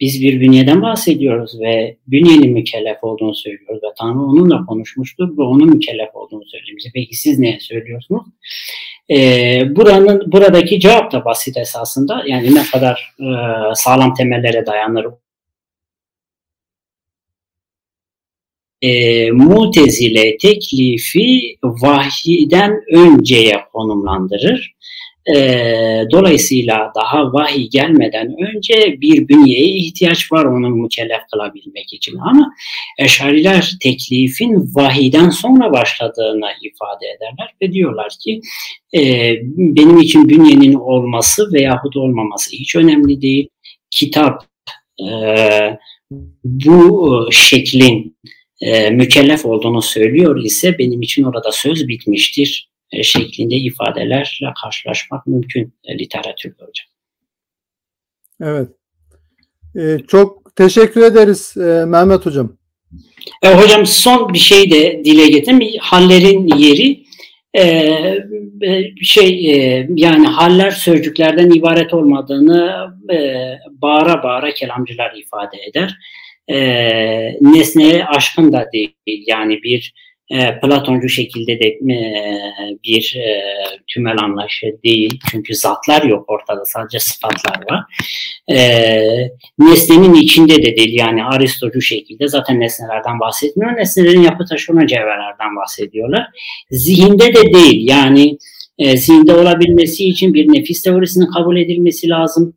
Biz bir bünyeden bahsediyoruz ve bünyenin mükellef olduğunu söylüyoruz ve Tanrı onunla konuşmuştur ve onun mükellef olduğunu söylüyor. Peki siz ne söylüyorsunuz? E, buranın buradaki cevap da basit esasında. Yani ne kadar e, sağlam temellere dayanır e, mutezile teklifi vahiden önceye konumlandırır. E, dolayısıyla daha vahiy gelmeden önce bir bünyeye ihtiyaç var onun mükellef kılabilmek için. Ama Eşariler teklifin vahiden sonra başladığını ifade ederler ve diyorlar ki e, benim için bünyenin olması veyahut olmaması hiç önemli değil. Kitap e, bu şeklin e, mükellef olduğunu söylüyor ise benim için orada söz bitmiştir e, şeklinde ifadelerle karşılaşmak mümkün e, literatürde hocam. Evet. E, çok teşekkür ederiz e, Mehmet Hocam. E, hocam son bir şey de dile getireyim. Hallerin yeri e, e, şey e, yani haller sözcüklerden ibaret olmadığını e, bağıra bağıra kelamcılar ifade eder e, nesneye aşkın da değil. Yani bir e, Platoncu şekilde de e, bir e, tümel anlayışı değil. Çünkü zatlar yok ortada sadece sıfatlar var. E, nesnenin içinde de değil yani Aristocu şekilde zaten nesnelerden bahsetmiyor. Nesnelerin yapı taşı olan cevherlerden bahsediyorlar. Zihinde de değil yani e, zihinde olabilmesi için bir nefis teorisinin kabul edilmesi lazım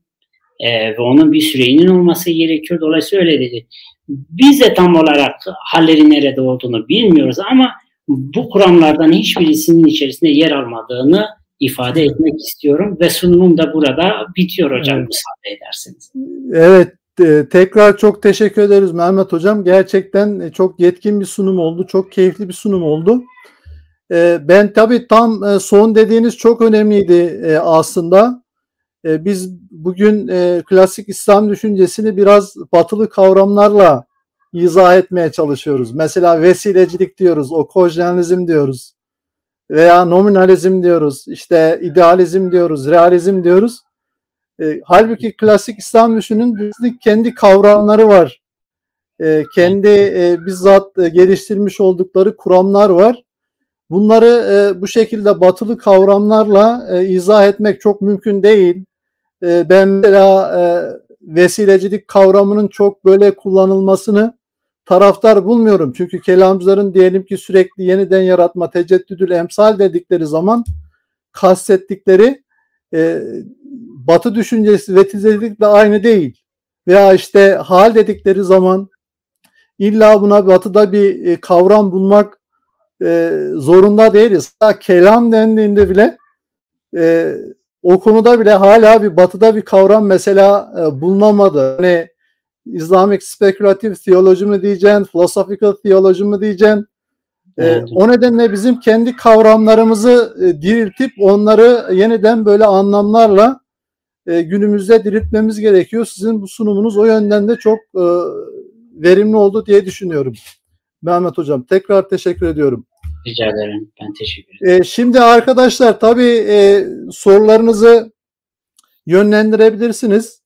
e, ve onun bir süreyinin olması gerekiyor. Dolayısıyla öyle dedi. Biz de tam olarak halleri nerede olduğunu bilmiyoruz ama bu kuramlardan hiçbirisinin içerisinde yer almadığını ifade etmek istiyorum ve sunumum da burada bitiyor hocam evet. müsaade ederseniz. Evet e, tekrar çok teşekkür ederiz Mehmet hocam. Gerçekten e, çok yetkin bir sunum oldu. Çok keyifli bir sunum oldu. E, ben tabii tam son dediğiniz çok önemliydi aslında. E, biz bugün e, klasik İslam düşüncesini biraz batılı kavramlarla izah etmeye çalışıyoruz. Mesela vesilecilik diyoruz, okojenizm diyoruz veya nominalizm diyoruz, işte idealizm diyoruz, realizm diyoruz. E, halbuki klasik İslam düşünün kendi kavramları var. Kendi bizzat geliştirmiş oldukları kuramlar var. Bunları e, bu şekilde batılı kavramlarla e, izah etmek çok mümkün değil. E, ben mesela e, vesilecilik kavramının çok böyle kullanılmasını taraftar bulmuyorum. Çünkü kelamcıların diyelim ki sürekli yeniden yaratma, teceddüdül emsal dedikleri zaman kastettikleri e, batı düşüncesi vesilecilikle aynı değil. Veya işte hal dedikleri zaman illa buna batıda bir e, kavram bulmak e, zorunda değiliz. Hatta kelam dendiğinde bile e, o konuda bile hala bir batıda bir kavram mesela e, bulunamadı. Hani Islamic Speculative Theology mi diyeceksin, Philosophical Theology mi diyeceksin? E, o nedenle bizim kendi kavramlarımızı e, diriltip onları yeniden böyle anlamlarla e, günümüzde diriltmemiz gerekiyor. Sizin bu sunumunuz o yönden de çok e, verimli oldu diye düşünüyorum. Mehmet Hocam tekrar teşekkür ediyorum. Rica ederim. Ben teşekkür ederim. E, şimdi arkadaşlar tabii e, sorularınızı yönlendirebilirsiniz.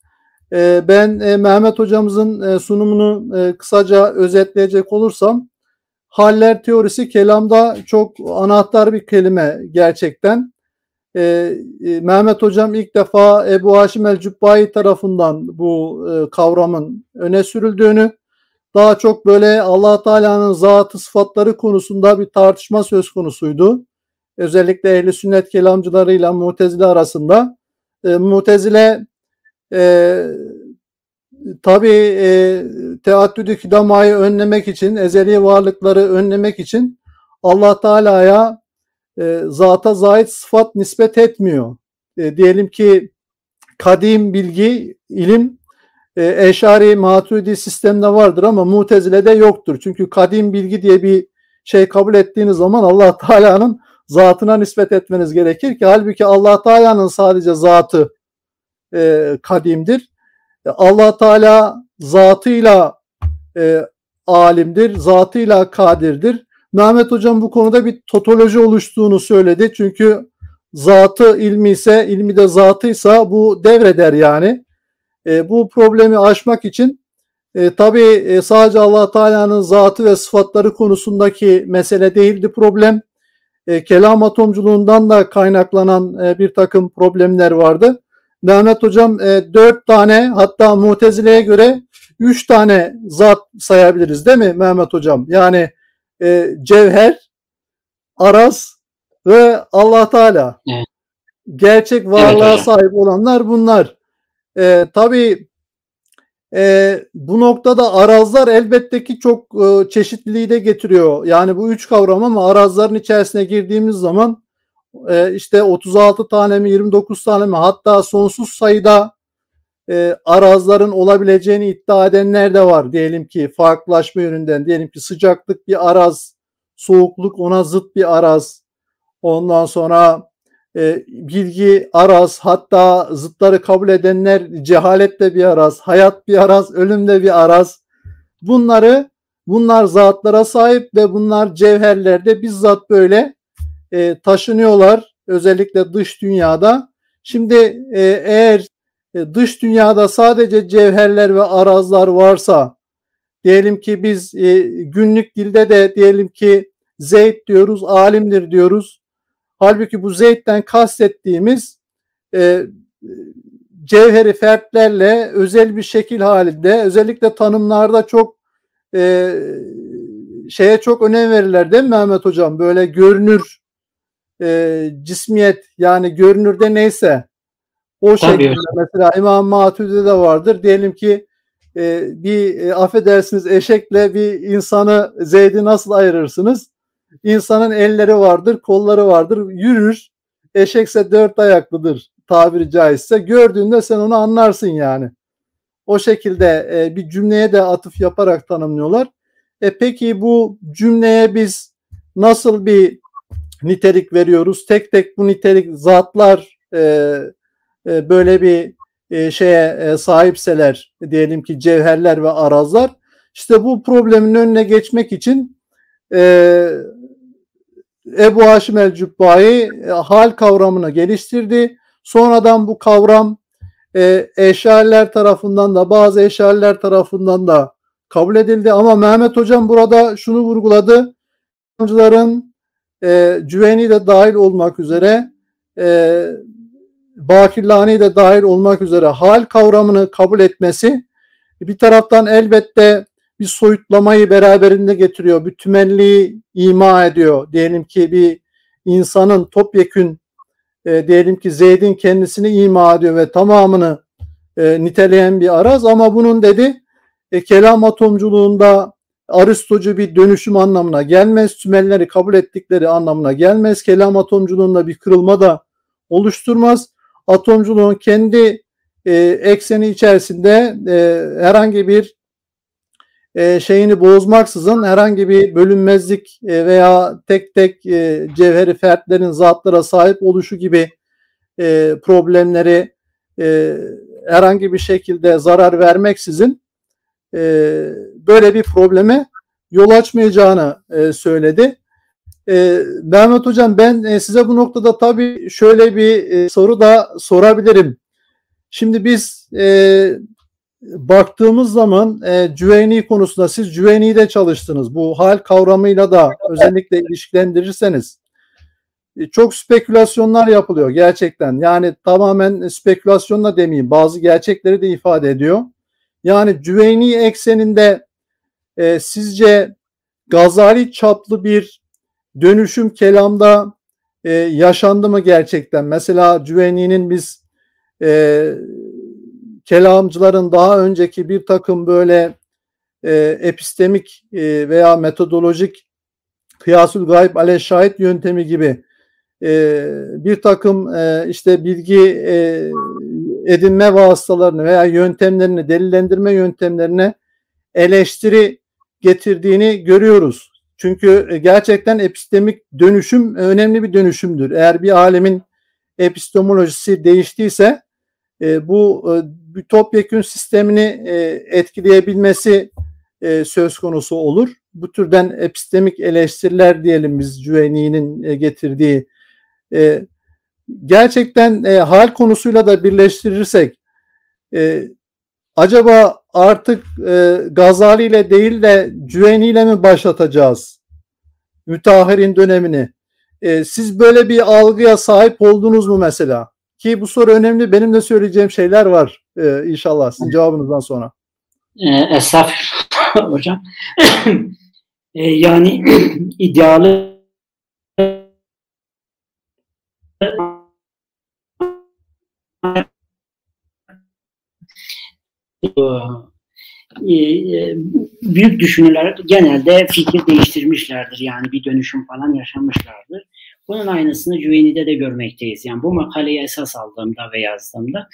E, ben e, Mehmet hocamızın e, sunumunu e, kısaca özetleyecek olursam haller teorisi kelamda çok anahtar bir kelime gerçekten. E, e, Mehmet hocam ilk defa Ebu Haşim el-Cübbai tarafından bu e, kavramın öne sürüldüğünü daha çok böyle allah Teala'nın zatı sıfatları konusunda bir tartışma söz konusuydu. Özellikle ehli sünnet kelamcılarıyla mutezile arasında. E, mutezile e, tabi e, teaddüdü kidamayı önlemek için, ezeli varlıkları önlemek için allah Teala'ya e, zata zait sıfat nispet etmiyor. E, diyelim ki kadim bilgi, ilim e, Eşari Maturidi sistemde vardır ama Mutezile'de yoktur. Çünkü kadim bilgi diye bir şey kabul ettiğiniz zaman Allah Teala'nın zatına nispet etmeniz gerekir ki halbuki Allah Teala'nın sadece zatı e, kadimdir. E, Allah Teala zatıyla e, alimdir, zatıyla kadirdir. Mehmet Hocam bu konuda bir totoloji oluştuğunu söyledi. Çünkü zatı ilmi ise, ilmi de zatıysa bu devreder yani. E, bu problemi aşmak için e, tabii e, sadece allah Teala'nın zatı ve sıfatları konusundaki mesele değildi problem. e, kelam atomculuğundan da kaynaklanan e, bir takım problemler vardı. Mehmet Hocam e, dört tane hatta Mutezile'ye göre üç tane zat sayabiliriz değil mi Mehmet Hocam? Yani e, cevher, araz ve Allah Teala. Evet. Gerçek varlığa evet, sahip olanlar bunlar. E, tabii e, bu noktada arazlar elbette ki çok e, çeşitliliği de getiriyor. Yani bu üç kavram ama arazların içerisine girdiğimiz zaman e, işte 36 tane mi 29 tane mi hatta sonsuz sayıda e, arazların olabileceğini iddia edenler de var. Diyelim ki farklılaşma yönünden diyelim ki sıcaklık bir araz, soğukluk ona zıt bir araz. Ondan sonra e, bilgi araz hatta zıtları kabul edenler cehalet de bir araz, hayat bir araz, ölüm de bir araz. Bunları bunlar zatlara sahip ve bunlar cevherlerde bizzat böyle e, taşınıyorlar özellikle dış dünyada. Şimdi e, eğer e, dış dünyada sadece cevherler ve arazlar varsa diyelim ki biz e, günlük dilde de diyelim ki Zeyd diyoruz, alimdir diyoruz. Halbuki bu Zeyd'den kastettiğimiz e, cevheri fertlerle özel bir şekil halinde özellikle tanımlarda çok e, şeye çok önem verirler değil mi Mehmet Hocam? Böyle görünür e, cismiyet yani görünürde neyse o şekilde mesela İmam Maturidi'de de vardır. Diyelim ki e, bir e, affedersiniz eşekle bir insanı Zeyd'i nasıl ayırırsınız? İnsanın elleri vardır, kolları vardır, yürür. Eşekse dört ayaklıdır tabiri caizse. Gördüğünde sen onu anlarsın yani. O şekilde e, bir cümleye de atıf yaparak tanımlıyorlar. E peki bu cümleye biz nasıl bir nitelik veriyoruz? Tek tek bu nitelik zatlar e, e, böyle bir e, şeye e, sahipseler diyelim ki cevherler ve arazlar işte bu problemin önüne geçmek için e, Ebu Haşim el Cübbai e, hal kavramını geliştirdi. Sonradan bu kavram e, eşariler tarafından da bazı eşariler tarafından da kabul edildi. Ama Mehmet Hocam burada şunu vurguladı. İslamcıların e, Cüveni de dahil olmak üzere e, Bakirlani de dahil olmak üzere hal kavramını kabul etmesi bir taraftan elbette bir soyutlamayı beraberinde getiriyor. Bir tümenliği ima ediyor. Diyelim ki bir insanın topyekün e, diyelim ki Zeyd'in kendisini ima ediyor ve tamamını e, niteleyen bir araz ama bunun dedi e, kelam atomculuğunda Aristocu bir dönüşüm anlamına gelmez. Tümelleri kabul ettikleri anlamına gelmez. Kelam atomculuğunda bir kırılma da oluşturmaz. Atomculuğun kendi e, ekseni içerisinde e, herhangi bir e, şeyini bozmaksızın herhangi bir bölünmezlik e, veya tek tek e, cevheri fertlerin zatlara sahip oluşu gibi e, problemleri e, herhangi bir şekilde zarar vermeksizin e, böyle bir probleme yol açmayacağını e, söyledi. E, Mehmet Hocam ben e, size bu noktada tabii şöyle bir e, soru da sorabilirim. Şimdi biz e, baktığımız zaman e, Cüveyni konusunda siz Cüveyni'de çalıştınız. Bu hal kavramıyla da özellikle ilişkilendirirseniz e, çok spekülasyonlar yapılıyor gerçekten. Yani tamamen spekülasyonla demeyeyim. Bazı gerçekleri de ifade ediyor. Yani Cüveyni ekseninde e, sizce Gazali çaplı bir dönüşüm kelamda e, yaşandı mı gerçekten? Mesela Cüveyni'nin biz e, kelamcıların daha önceki bir takım böyle e, epistemik e, veya metodolojik kıyasül gayb ale şahit yöntemi gibi e, bir takım e, işte bilgi e, edinme vasıtalarını veya yöntemlerini delillendirme yöntemlerine eleştiri getirdiğini görüyoruz. Çünkü gerçekten epistemik dönüşüm önemli bir dönüşümdür. Eğer bir alemin epistemolojisi değiştiyse e, bu e, bir topyekün sistemini e, etkileyebilmesi e, söz konusu olur. Bu türden epistemik eleştiriler diyelim biz Cüveyni'nin e, getirdiği e, gerçekten e, hal konusuyla da birleştirirsek e, acaba artık e, Gazali ile değil de Cüveyni ile mi başlatacağız müteahhirin dönemini? E, siz böyle bir algıya sahip oldunuz mu mesela? Ki bu soru önemli. Benim de söyleyeceğim şeyler var e, inşallah sizin cevabınızdan sonra. E, estağfurullah hocam. e, yani idealı büyük düşünürler genelde fikir değiştirmişlerdir. Yani bir dönüşüm falan yaşamışlardır. Bunun aynısını Cüveyni'de de görmekteyiz. Yani bu makaleyi esas aldığımda ve yazdığımda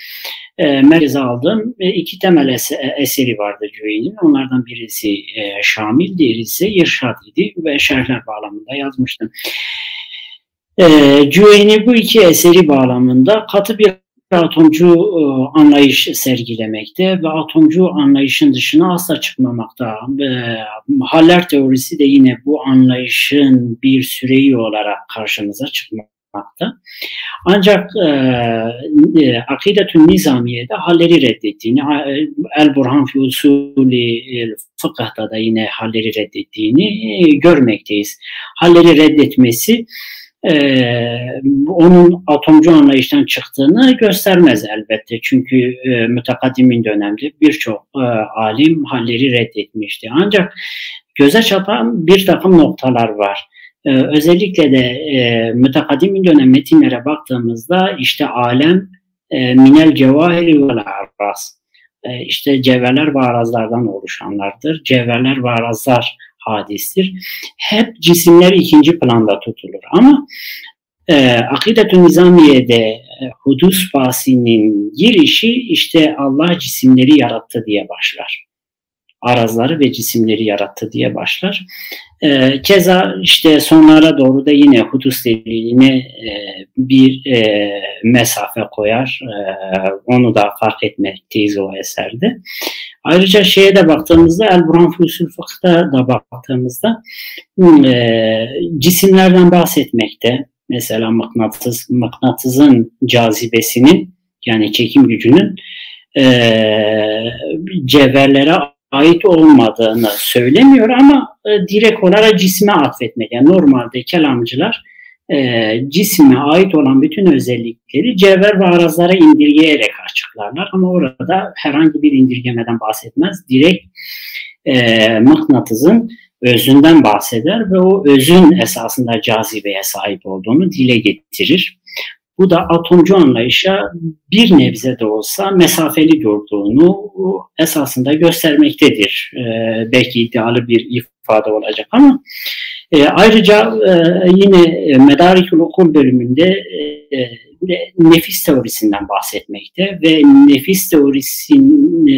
e, merkeze aldığım e, iki temel es- e, eseri vardı Cüveyni'nin. Onlardan birisi e, Şamil, diğeri ise İrşad idi ve şerhler bağlamında yazmıştım. E, Cüveyni bu iki eseri bağlamında katı bir atomcu e, anlayış sergilemekte ve atomcu anlayışın dışına asla çıkmamakta. E, haller teorisi de yine bu anlayışın bir süreyi olarak karşımıza çıkmakta. Ancak e, e, Akidetün Nizamiye'de halleri reddettiğini, El Burhan fi usulü fıkıhta da yine halleri reddettiğini e, görmekteyiz. Halleri reddetmesi e, onun atomcu anlayıştan çıktığını göstermez elbette. Çünkü e, mütekaddimin dönemde birçok e, alim halleri reddetmişti. Ancak göze çarpan bir takım noktalar var. E, özellikle de e, mütekaddimin dönem metinlere baktığımızda işte alem e, minel cevahiri vel arras e, işte cevherler ve arazlardan oluşanlardır. Cevherler ve arazlar hadistir. Hep cisimler ikinci planda tutulur. Ama e, Akidetü Nizamiye'de e, hudus bahsinin girişi işte Allah cisimleri yarattı diye başlar. Arazları ve cisimleri yarattı diye başlar. E, keza işte sonlara doğru da yine hudus deliliğine e, bir e, mesafe koyar. E, onu da fark etmekteyiz o eserde. Ayrıca şeye de baktığımızda El Burhan Fusul Fıkh'ta da baktığımızda e, cisimlerden bahsetmekte. Mesela mıknatıs, mıknatısın cazibesinin yani çekim gücünün e, cevherlere ait olmadığını söylemiyor ama e, direkt olarak cisme atfetmek. Yani normalde kelamcılar e, cisme ait olan bütün özellikleri cevher ve arazlara indirgeyerek açıklarlar. Ama orada herhangi bir indirgemeden bahsetmez. Direkt e, mıknatısın özünden bahseder ve o özün esasında cazibeye sahip olduğunu dile getirir. Bu da atomcu anlayışa bir nebze de olsa mesafeli durduğunu esasında göstermektedir. Ee, belki iddialı bir ifade olacak ama e, ayrıca e, yine Medarikül Okul bölümünde e, nefis teorisinden bahsetmekte ve nefis teorisin e,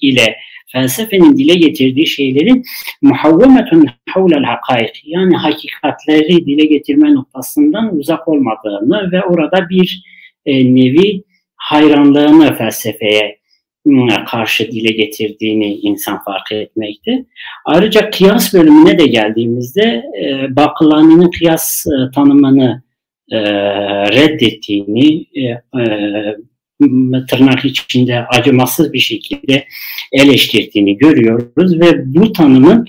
ile felsefenin dile getirdiği şeylerin muhavvemetun havlel hakaik yani hakikatleri dile getirme noktasından uzak olmadığını ve orada bir e, nevi hayranlığını felsefeye karşı dile getirdiğini insan fark etmekte. Ayrıca kıyas bölümüne de geldiğimizde e, Bakılani'nin kıyas e, tanımını e, reddettiğini, e, e, tırnak içinde acımasız bir şekilde eleştirdiğini görüyoruz ve bu tanımın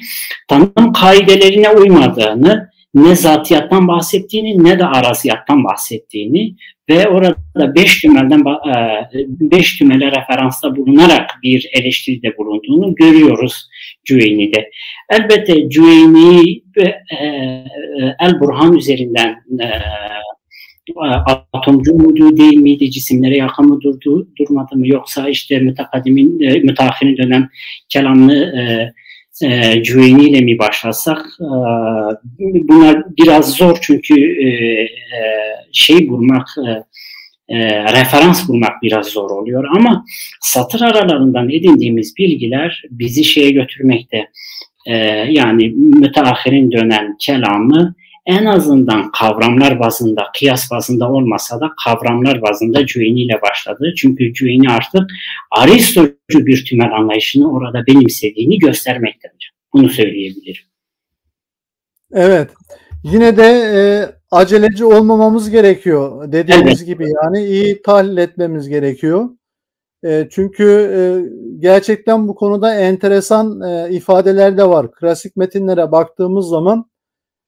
tanım kaidelerine uymadığını ne zatiyattan bahsettiğini ne de araziyattan bahsettiğini ve orada beş tümelden e, beş tümele referansta bulunarak bir eleştiride bulunduğunu görüyoruz Cüveyni'de. Elbette Cüveyni ve e, El Burhan üzerinden e, atomcu muydu değil miydi, cisimlere yakın mı durdu, durmadı mı? Yoksa işte mütekaddimin, e, müteahhirin dönem kelamlı e, e, Cüveyni ile mi başlasak? E, bunlar biraz zor çünkü e, e, şey bulmak e, e, referans bulmak biraz zor oluyor. Ama satır aralarından edindiğimiz bilgiler bizi şeye götürmekte. E, yani müteahhirin dönen kelamı en azından kavramlar bazında, kıyas bazında olmasa da kavramlar bazında Cüveyni ile başladı. Çünkü Cüveyni artık Aristocu bir tümel anlayışını orada benimsediğini göstermekte hocam. Bunu söyleyebilirim. Evet. Yine de e, aceleci olmamamız gerekiyor dediğimiz evet. gibi yani iyi tahlil etmemiz gerekiyor. E, çünkü e, gerçekten bu konuda enteresan e, ifadeler de var. Klasik metinlere baktığımız zaman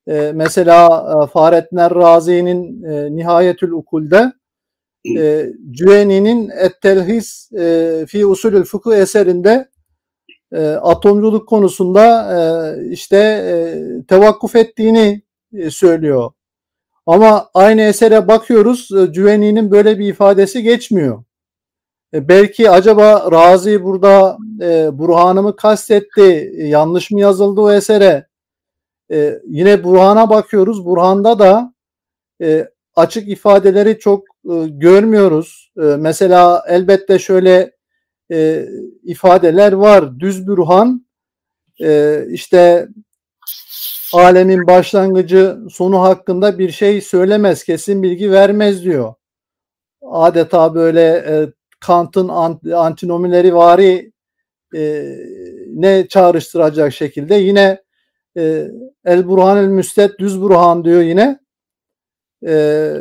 E, mesela e, Fahrettin Razi'nin e, Nihayetül Ukul'de e, Cüveni'nin Et-Telhis e, fi usulül fıkıh eserinde e, atomculuk konusunda e, işte e, tevakkuf ettiğini e, söylüyor. Ama aynı esere bakıyoruz e, Cüveni'nin böyle bir ifadesi geçmiyor. E, belki acaba Razi burada e, Burhan'ı kastetti, e, yanlış mı yazıldı o esere? E, yine Burhan'a bakıyoruz. Burhan'da da e, açık ifadeleri çok e, görmüyoruz. E, mesela elbette şöyle e, ifadeler var. Düz Burhan e, işte alemin başlangıcı sonu hakkında bir şey söylemez, kesin bilgi vermez diyor. Adeta böyle e, Kant'ın antinomileri vari e, ne çağrıştıracak şekilde yine e, El Burhan el Müstet Düz Burhan diyor yine. E,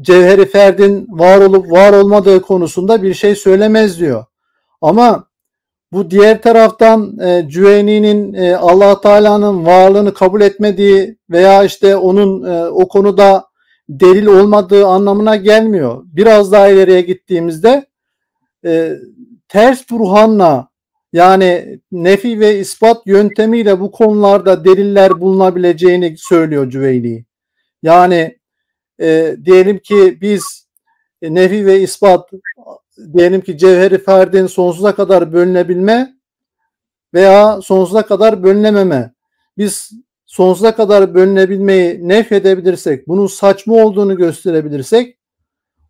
Cevheri Ferd'in var olup var olmadığı konusunda bir şey söylemez diyor. Ama bu diğer taraftan e, Cüveyni'nin e, allah Teala'nın varlığını kabul etmediği veya işte onun e, o konuda delil olmadığı anlamına gelmiyor. Biraz daha ileriye gittiğimizde e, ters burhanla yani nefi ve ispat yöntemiyle bu konularda deliller bulunabileceğini söylüyor Cüveyni. Yani e, diyelim ki biz e, nefi ve ispat diyelim ki cevheri ferdin sonsuza kadar bölünebilme veya sonsuza kadar bölünememe. Biz sonsuza kadar bölünebilmeyi nef edebilirsek, bunun saçma olduğunu gösterebilirsek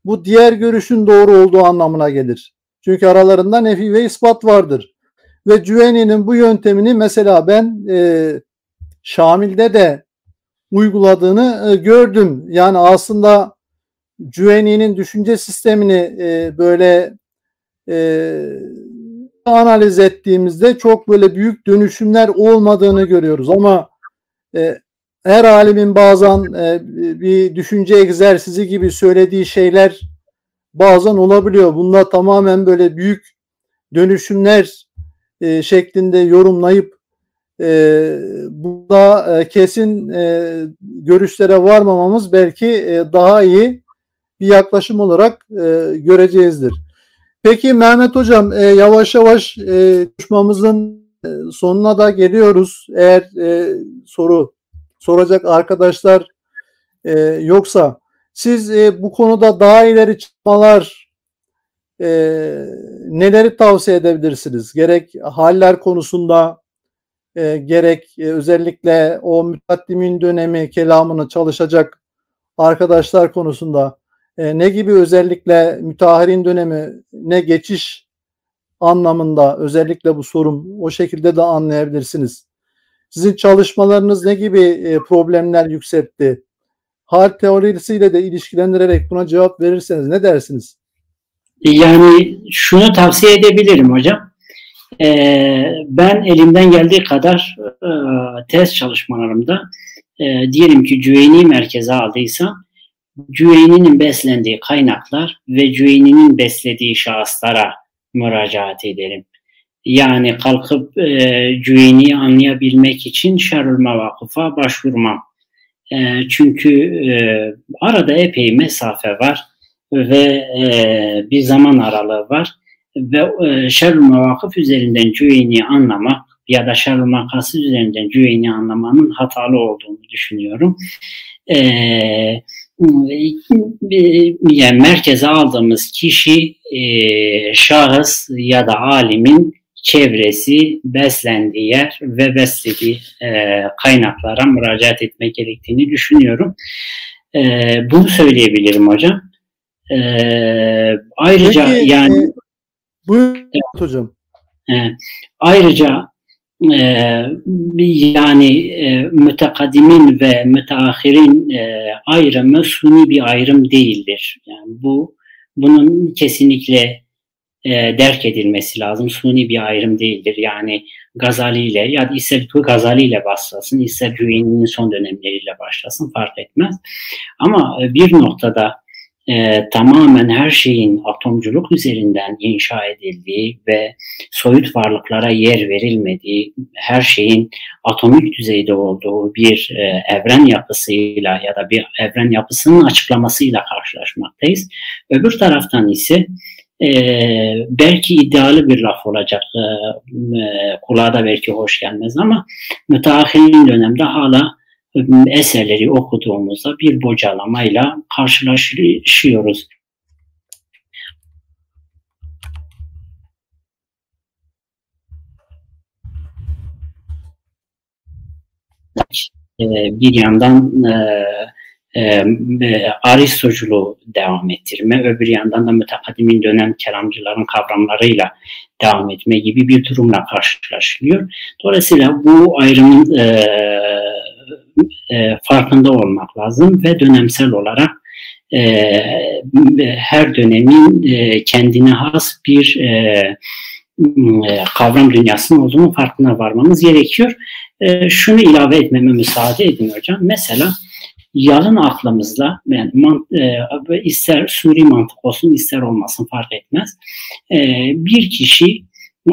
bu diğer görüşün doğru olduğu anlamına gelir. Çünkü aralarında nefi ve ispat vardır. Ve Cüveni'nin bu yöntemini mesela ben e, Şamil'de de uyguladığını e, gördüm. Yani aslında Cüveni'nin düşünce sistemini e, böyle e, analiz ettiğimizde çok böyle büyük dönüşümler olmadığını görüyoruz. Ama e, her alimin bazen e, bir düşünce egzersizi gibi söylediği şeyler bazen olabiliyor. Bunda tamamen böyle büyük dönüşümler e, şeklinde yorumlayıp e, burada e, kesin e, görüşlere varmamamız belki e, daha iyi bir yaklaşım olarak e, göreceğizdir. Peki Mehmet Hocam e, yavaş yavaş e, konuşmamızın e, sonuna da geliyoruz. Eğer e, soru soracak arkadaşlar e, yoksa siz e, bu konuda daha ileri çıkmalar e, neleri tavsiye edebilirsiniz? Gerek haller konusunda e, gerek e, özellikle o mütakdimin dönemi kelamını çalışacak arkadaşlar konusunda e, ne gibi özellikle müteahhirin dönemi ne geçiş anlamında özellikle bu sorum o şekilde de anlayabilirsiniz. Sizin çalışmalarınız ne gibi e, problemler yükseltti? Hal teorisiyle de ilişkilendirerek buna cevap verirseniz ne dersiniz? Yani şunu tavsiye edebilirim hocam. Ee, ben elimden geldiği kadar e, test çalışmalarımda e, diyelim ki Cüveyni merkeze aldıysam Cüveyni'nin beslendiği kaynaklar ve Cüveyni'nin beslediği şahıslara müracaat ederim. Yani kalkıp e, Cüveyni'yi anlayabilmek için Şerül Mevakıf'a başvurmam. E, çünkü e, arada epey mesafe var ve e, bir zaman aralığı var. Ve e, Şerül Mevakıf üzerinden Cüveyni'yi anlamak ya da Şerül Makası üzerinden Cüveyni'yi anlamanın hatalı olduğunu düşünüyorum. Eee yani merkeze aldığımız kişi e, şahıs ya da alimin çevresi, beslendiği yer ve beslediği e, kaynaklara müracaat etmek gerektiğini düşünüyorum. E, bunu söyleyebilirim hocam. E, ayrıca Peki, yani e, buyurun evet, hocam. E, ayrıca e, yani e, mütekadimin ve müteahhirin e, ayrımı suni bir ayrım değildir. Yani bu bunun kesinlikle e, derk edilmesi lazım. Suni bir ayrım değildir. Yani Gazali ile ya ister Gazali ile başlasın, ister Cüveyni'nin son dönemleriyle başlasın fark etmez. Ama e, bir noktada e, tamamen her şeyin atomculuk üzerinden inşa edildiği ve soyut varlıklara yer verilmediği, her şeyin atomik düzeyde olduğu bir e, evren yapısıyla ya da bir evren yapısının açıklamasıyla karşılaşmaktayız. Öbür taraftan ise e, belki idealı bir laf olacak, e, e, kulağa da belki hoş gelmez ama müteahhirin dönemde hala eserleri okuduğumuzda bir bocalamayla karşılaşıyoruz. bir yandan e, e, Aristoculuğu devam ettirme, öbür yandan da mütekaddimin dönem kelamcıların kavramlarıyla devam etme gibi bir durumla karşılaşılıyor. Dolayısıyla bu ayrımın e, e, farkında olmak lazım ve dönemsel olarak e, her dönemin e, kendine has bir e, e, kavram dünyasının olduğunu farkına varmamız gerekiyor. E, şunu ilave etmeme müsaade edin hocam. Mesela yalın aklımızla yani mant, e, ister suri mantık olsun ister olmasın fark etmez. E, bir kişi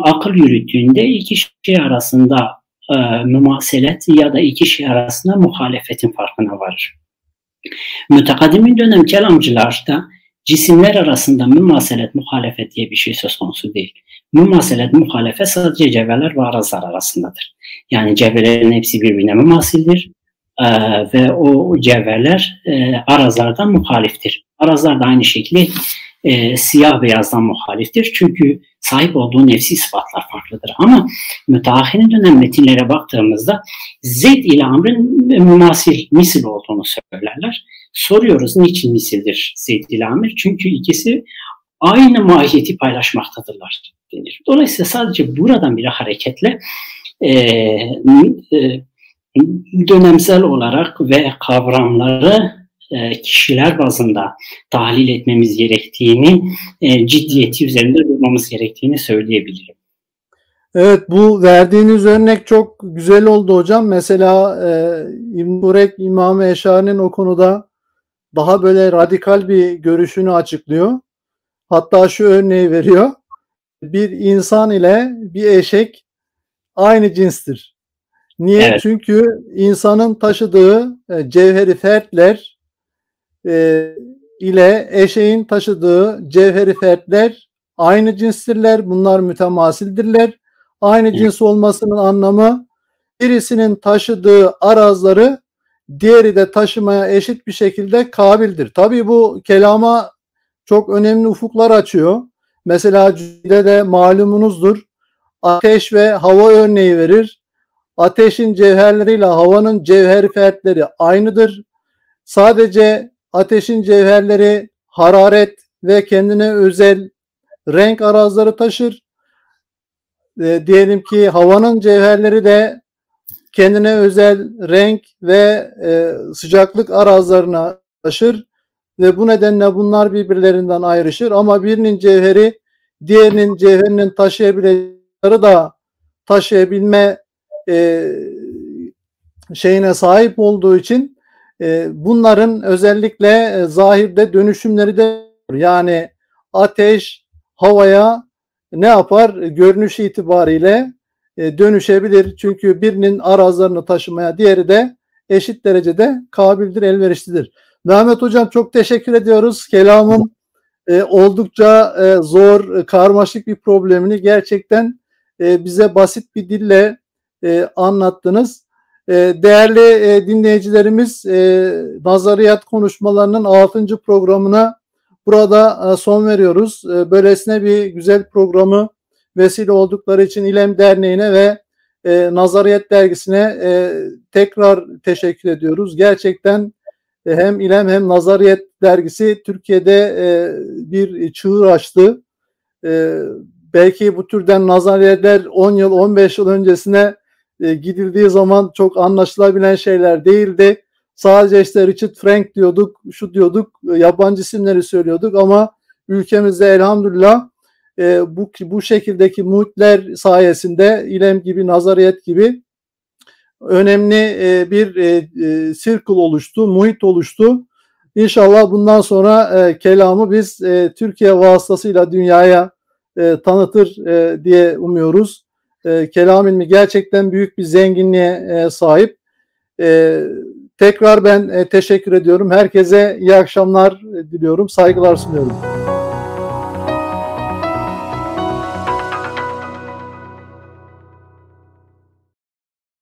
akıl yürüttüğünde iki şey arasında e, mümaselet ya da iki şey arasında muhalefetin farkına varır. Mütekaddimin dönem kelamcılarda cisimler arasında mümaselet, muhalefet diye bir şey söz konusu değil. Mümaselet, muhalefet sadece cevherler ve arazlar arasındadır. Yani cevherlerin hepsi birbirine mümasildir e, ve o cevherler e, arazlardan muhaliftir. Arazlar da aynı şekilde e, siyah beyazdan muhaliftir. Çünkü sahip olduğu nefsi sıfatlar farklıdır. Ama müteahhine dönem metinlere baktığımızda Zeyd ile Amr'ın mümasil, misil olduğunu söylerler. Soruyoruz niçin misildir Zeyd ile Amr? Çünkü ikisi aynı mahiyeti paylaşmaktadırlar denir. Dolayısıyla sadece buradan bir hareketle e, e, dönemsel olarak ve kavramları kişiler bazında tahlil etmemiz gerektiğini, e, ciddiyeti üzerinde durmamız gerektiğini söyleyebilirim. Evet bu verdiğiniz örnek çok güzel oldu hocam. Mesela e, İbn Burek İmam-ı Eşari'nin o konuda daha böyle radikal bir görüşünü açıklıyor. Hatta şu örneği veriyor. Bir insan ile bir eşek aynı cinstir. Niye? Evet. Çünkü insanın taşıdığı e, cevheri fertler e, ile eşeğin taşıdığı cevheri fertler aynı cinstirler. Bunlar mütemasildirler. Aynı cins olmasının anlamı birisinin taşıdığı arazları diğeri de taşımaya eşit bir şekilde kabildir. Tabii bu kelama çok önemli ufuklar açıyor. Mesela cüde de malumunuzdur. Ateş ve hava örneği verir. Ateşin cevherleriyle havanın cevher fertleri aynıdır. Sadece ateşin cevherleri hararet ve kendine özel renk arazları taşır. E, diyelim ki havanın cevherleri de kendine özel renk ve e, sıcaklık arazlarına taşır ve bu nedenle bunlar birbirlerinden ayrışır ama birinin cevheri diğerinin cevherinin taşıyabileceği da taşıyabilme e, şeyine sahip olduğu için e, bunların özellikle e, zahirde dönüşümleri de yani ateş havaya ne yapar? Görünüş itibariyle e, dönüşebilir. Çünkü birinin arazlarını taşımaya diğeri de eşit derecede kabildir, elverişlidir. Mehmet Hocam çok teşekkür ediyoruz. Kelamın e, oldukça e, zor, e, karmaşık bir problemini gerçekten e, bize basit bir dille e, anlattınız. Ee, değerli e, dinleyicilerimiz e, nazariyat konuşmalarının 6. programına burada e, son veriyoruz. Böylesine bir güzel programı vesile oldukları için İlem Derneği'ne ve Nazariyet Dergisi'ne tekrar teşekkür ediyoruz. Gerçekten hem İlem hem Nazariyet Dergisi Türkiye'de bir çığır açtı. Belki bu türden nazariyetler 10 yıl 15 yıl öncesine e, gidildiği zaman çok anlaşılabilen şeyler değildi. Sadece işte Richard Frank diyorduk, şu diyorduk, e, yabancı isimleri söylüyorduk ama ülkemizde elhamdülillah e, bu bu şekildeki muhitler sayesinde İlem gibi, Nazariyet gibi önemli bir e, circle oluştu, muhit oluştu İnşallah bundan sonra kelamı biz Türkiye vasıtasıyla dünyaya tanıtır diye umuyoruz. E, kelam ilmi gerçekten büyük bir zenginliğe e, sahip. E, tekrar ben e, teşekkür ediyorum. Herkese iyi akşamlar diliyorum. Saygılar sunuyorum.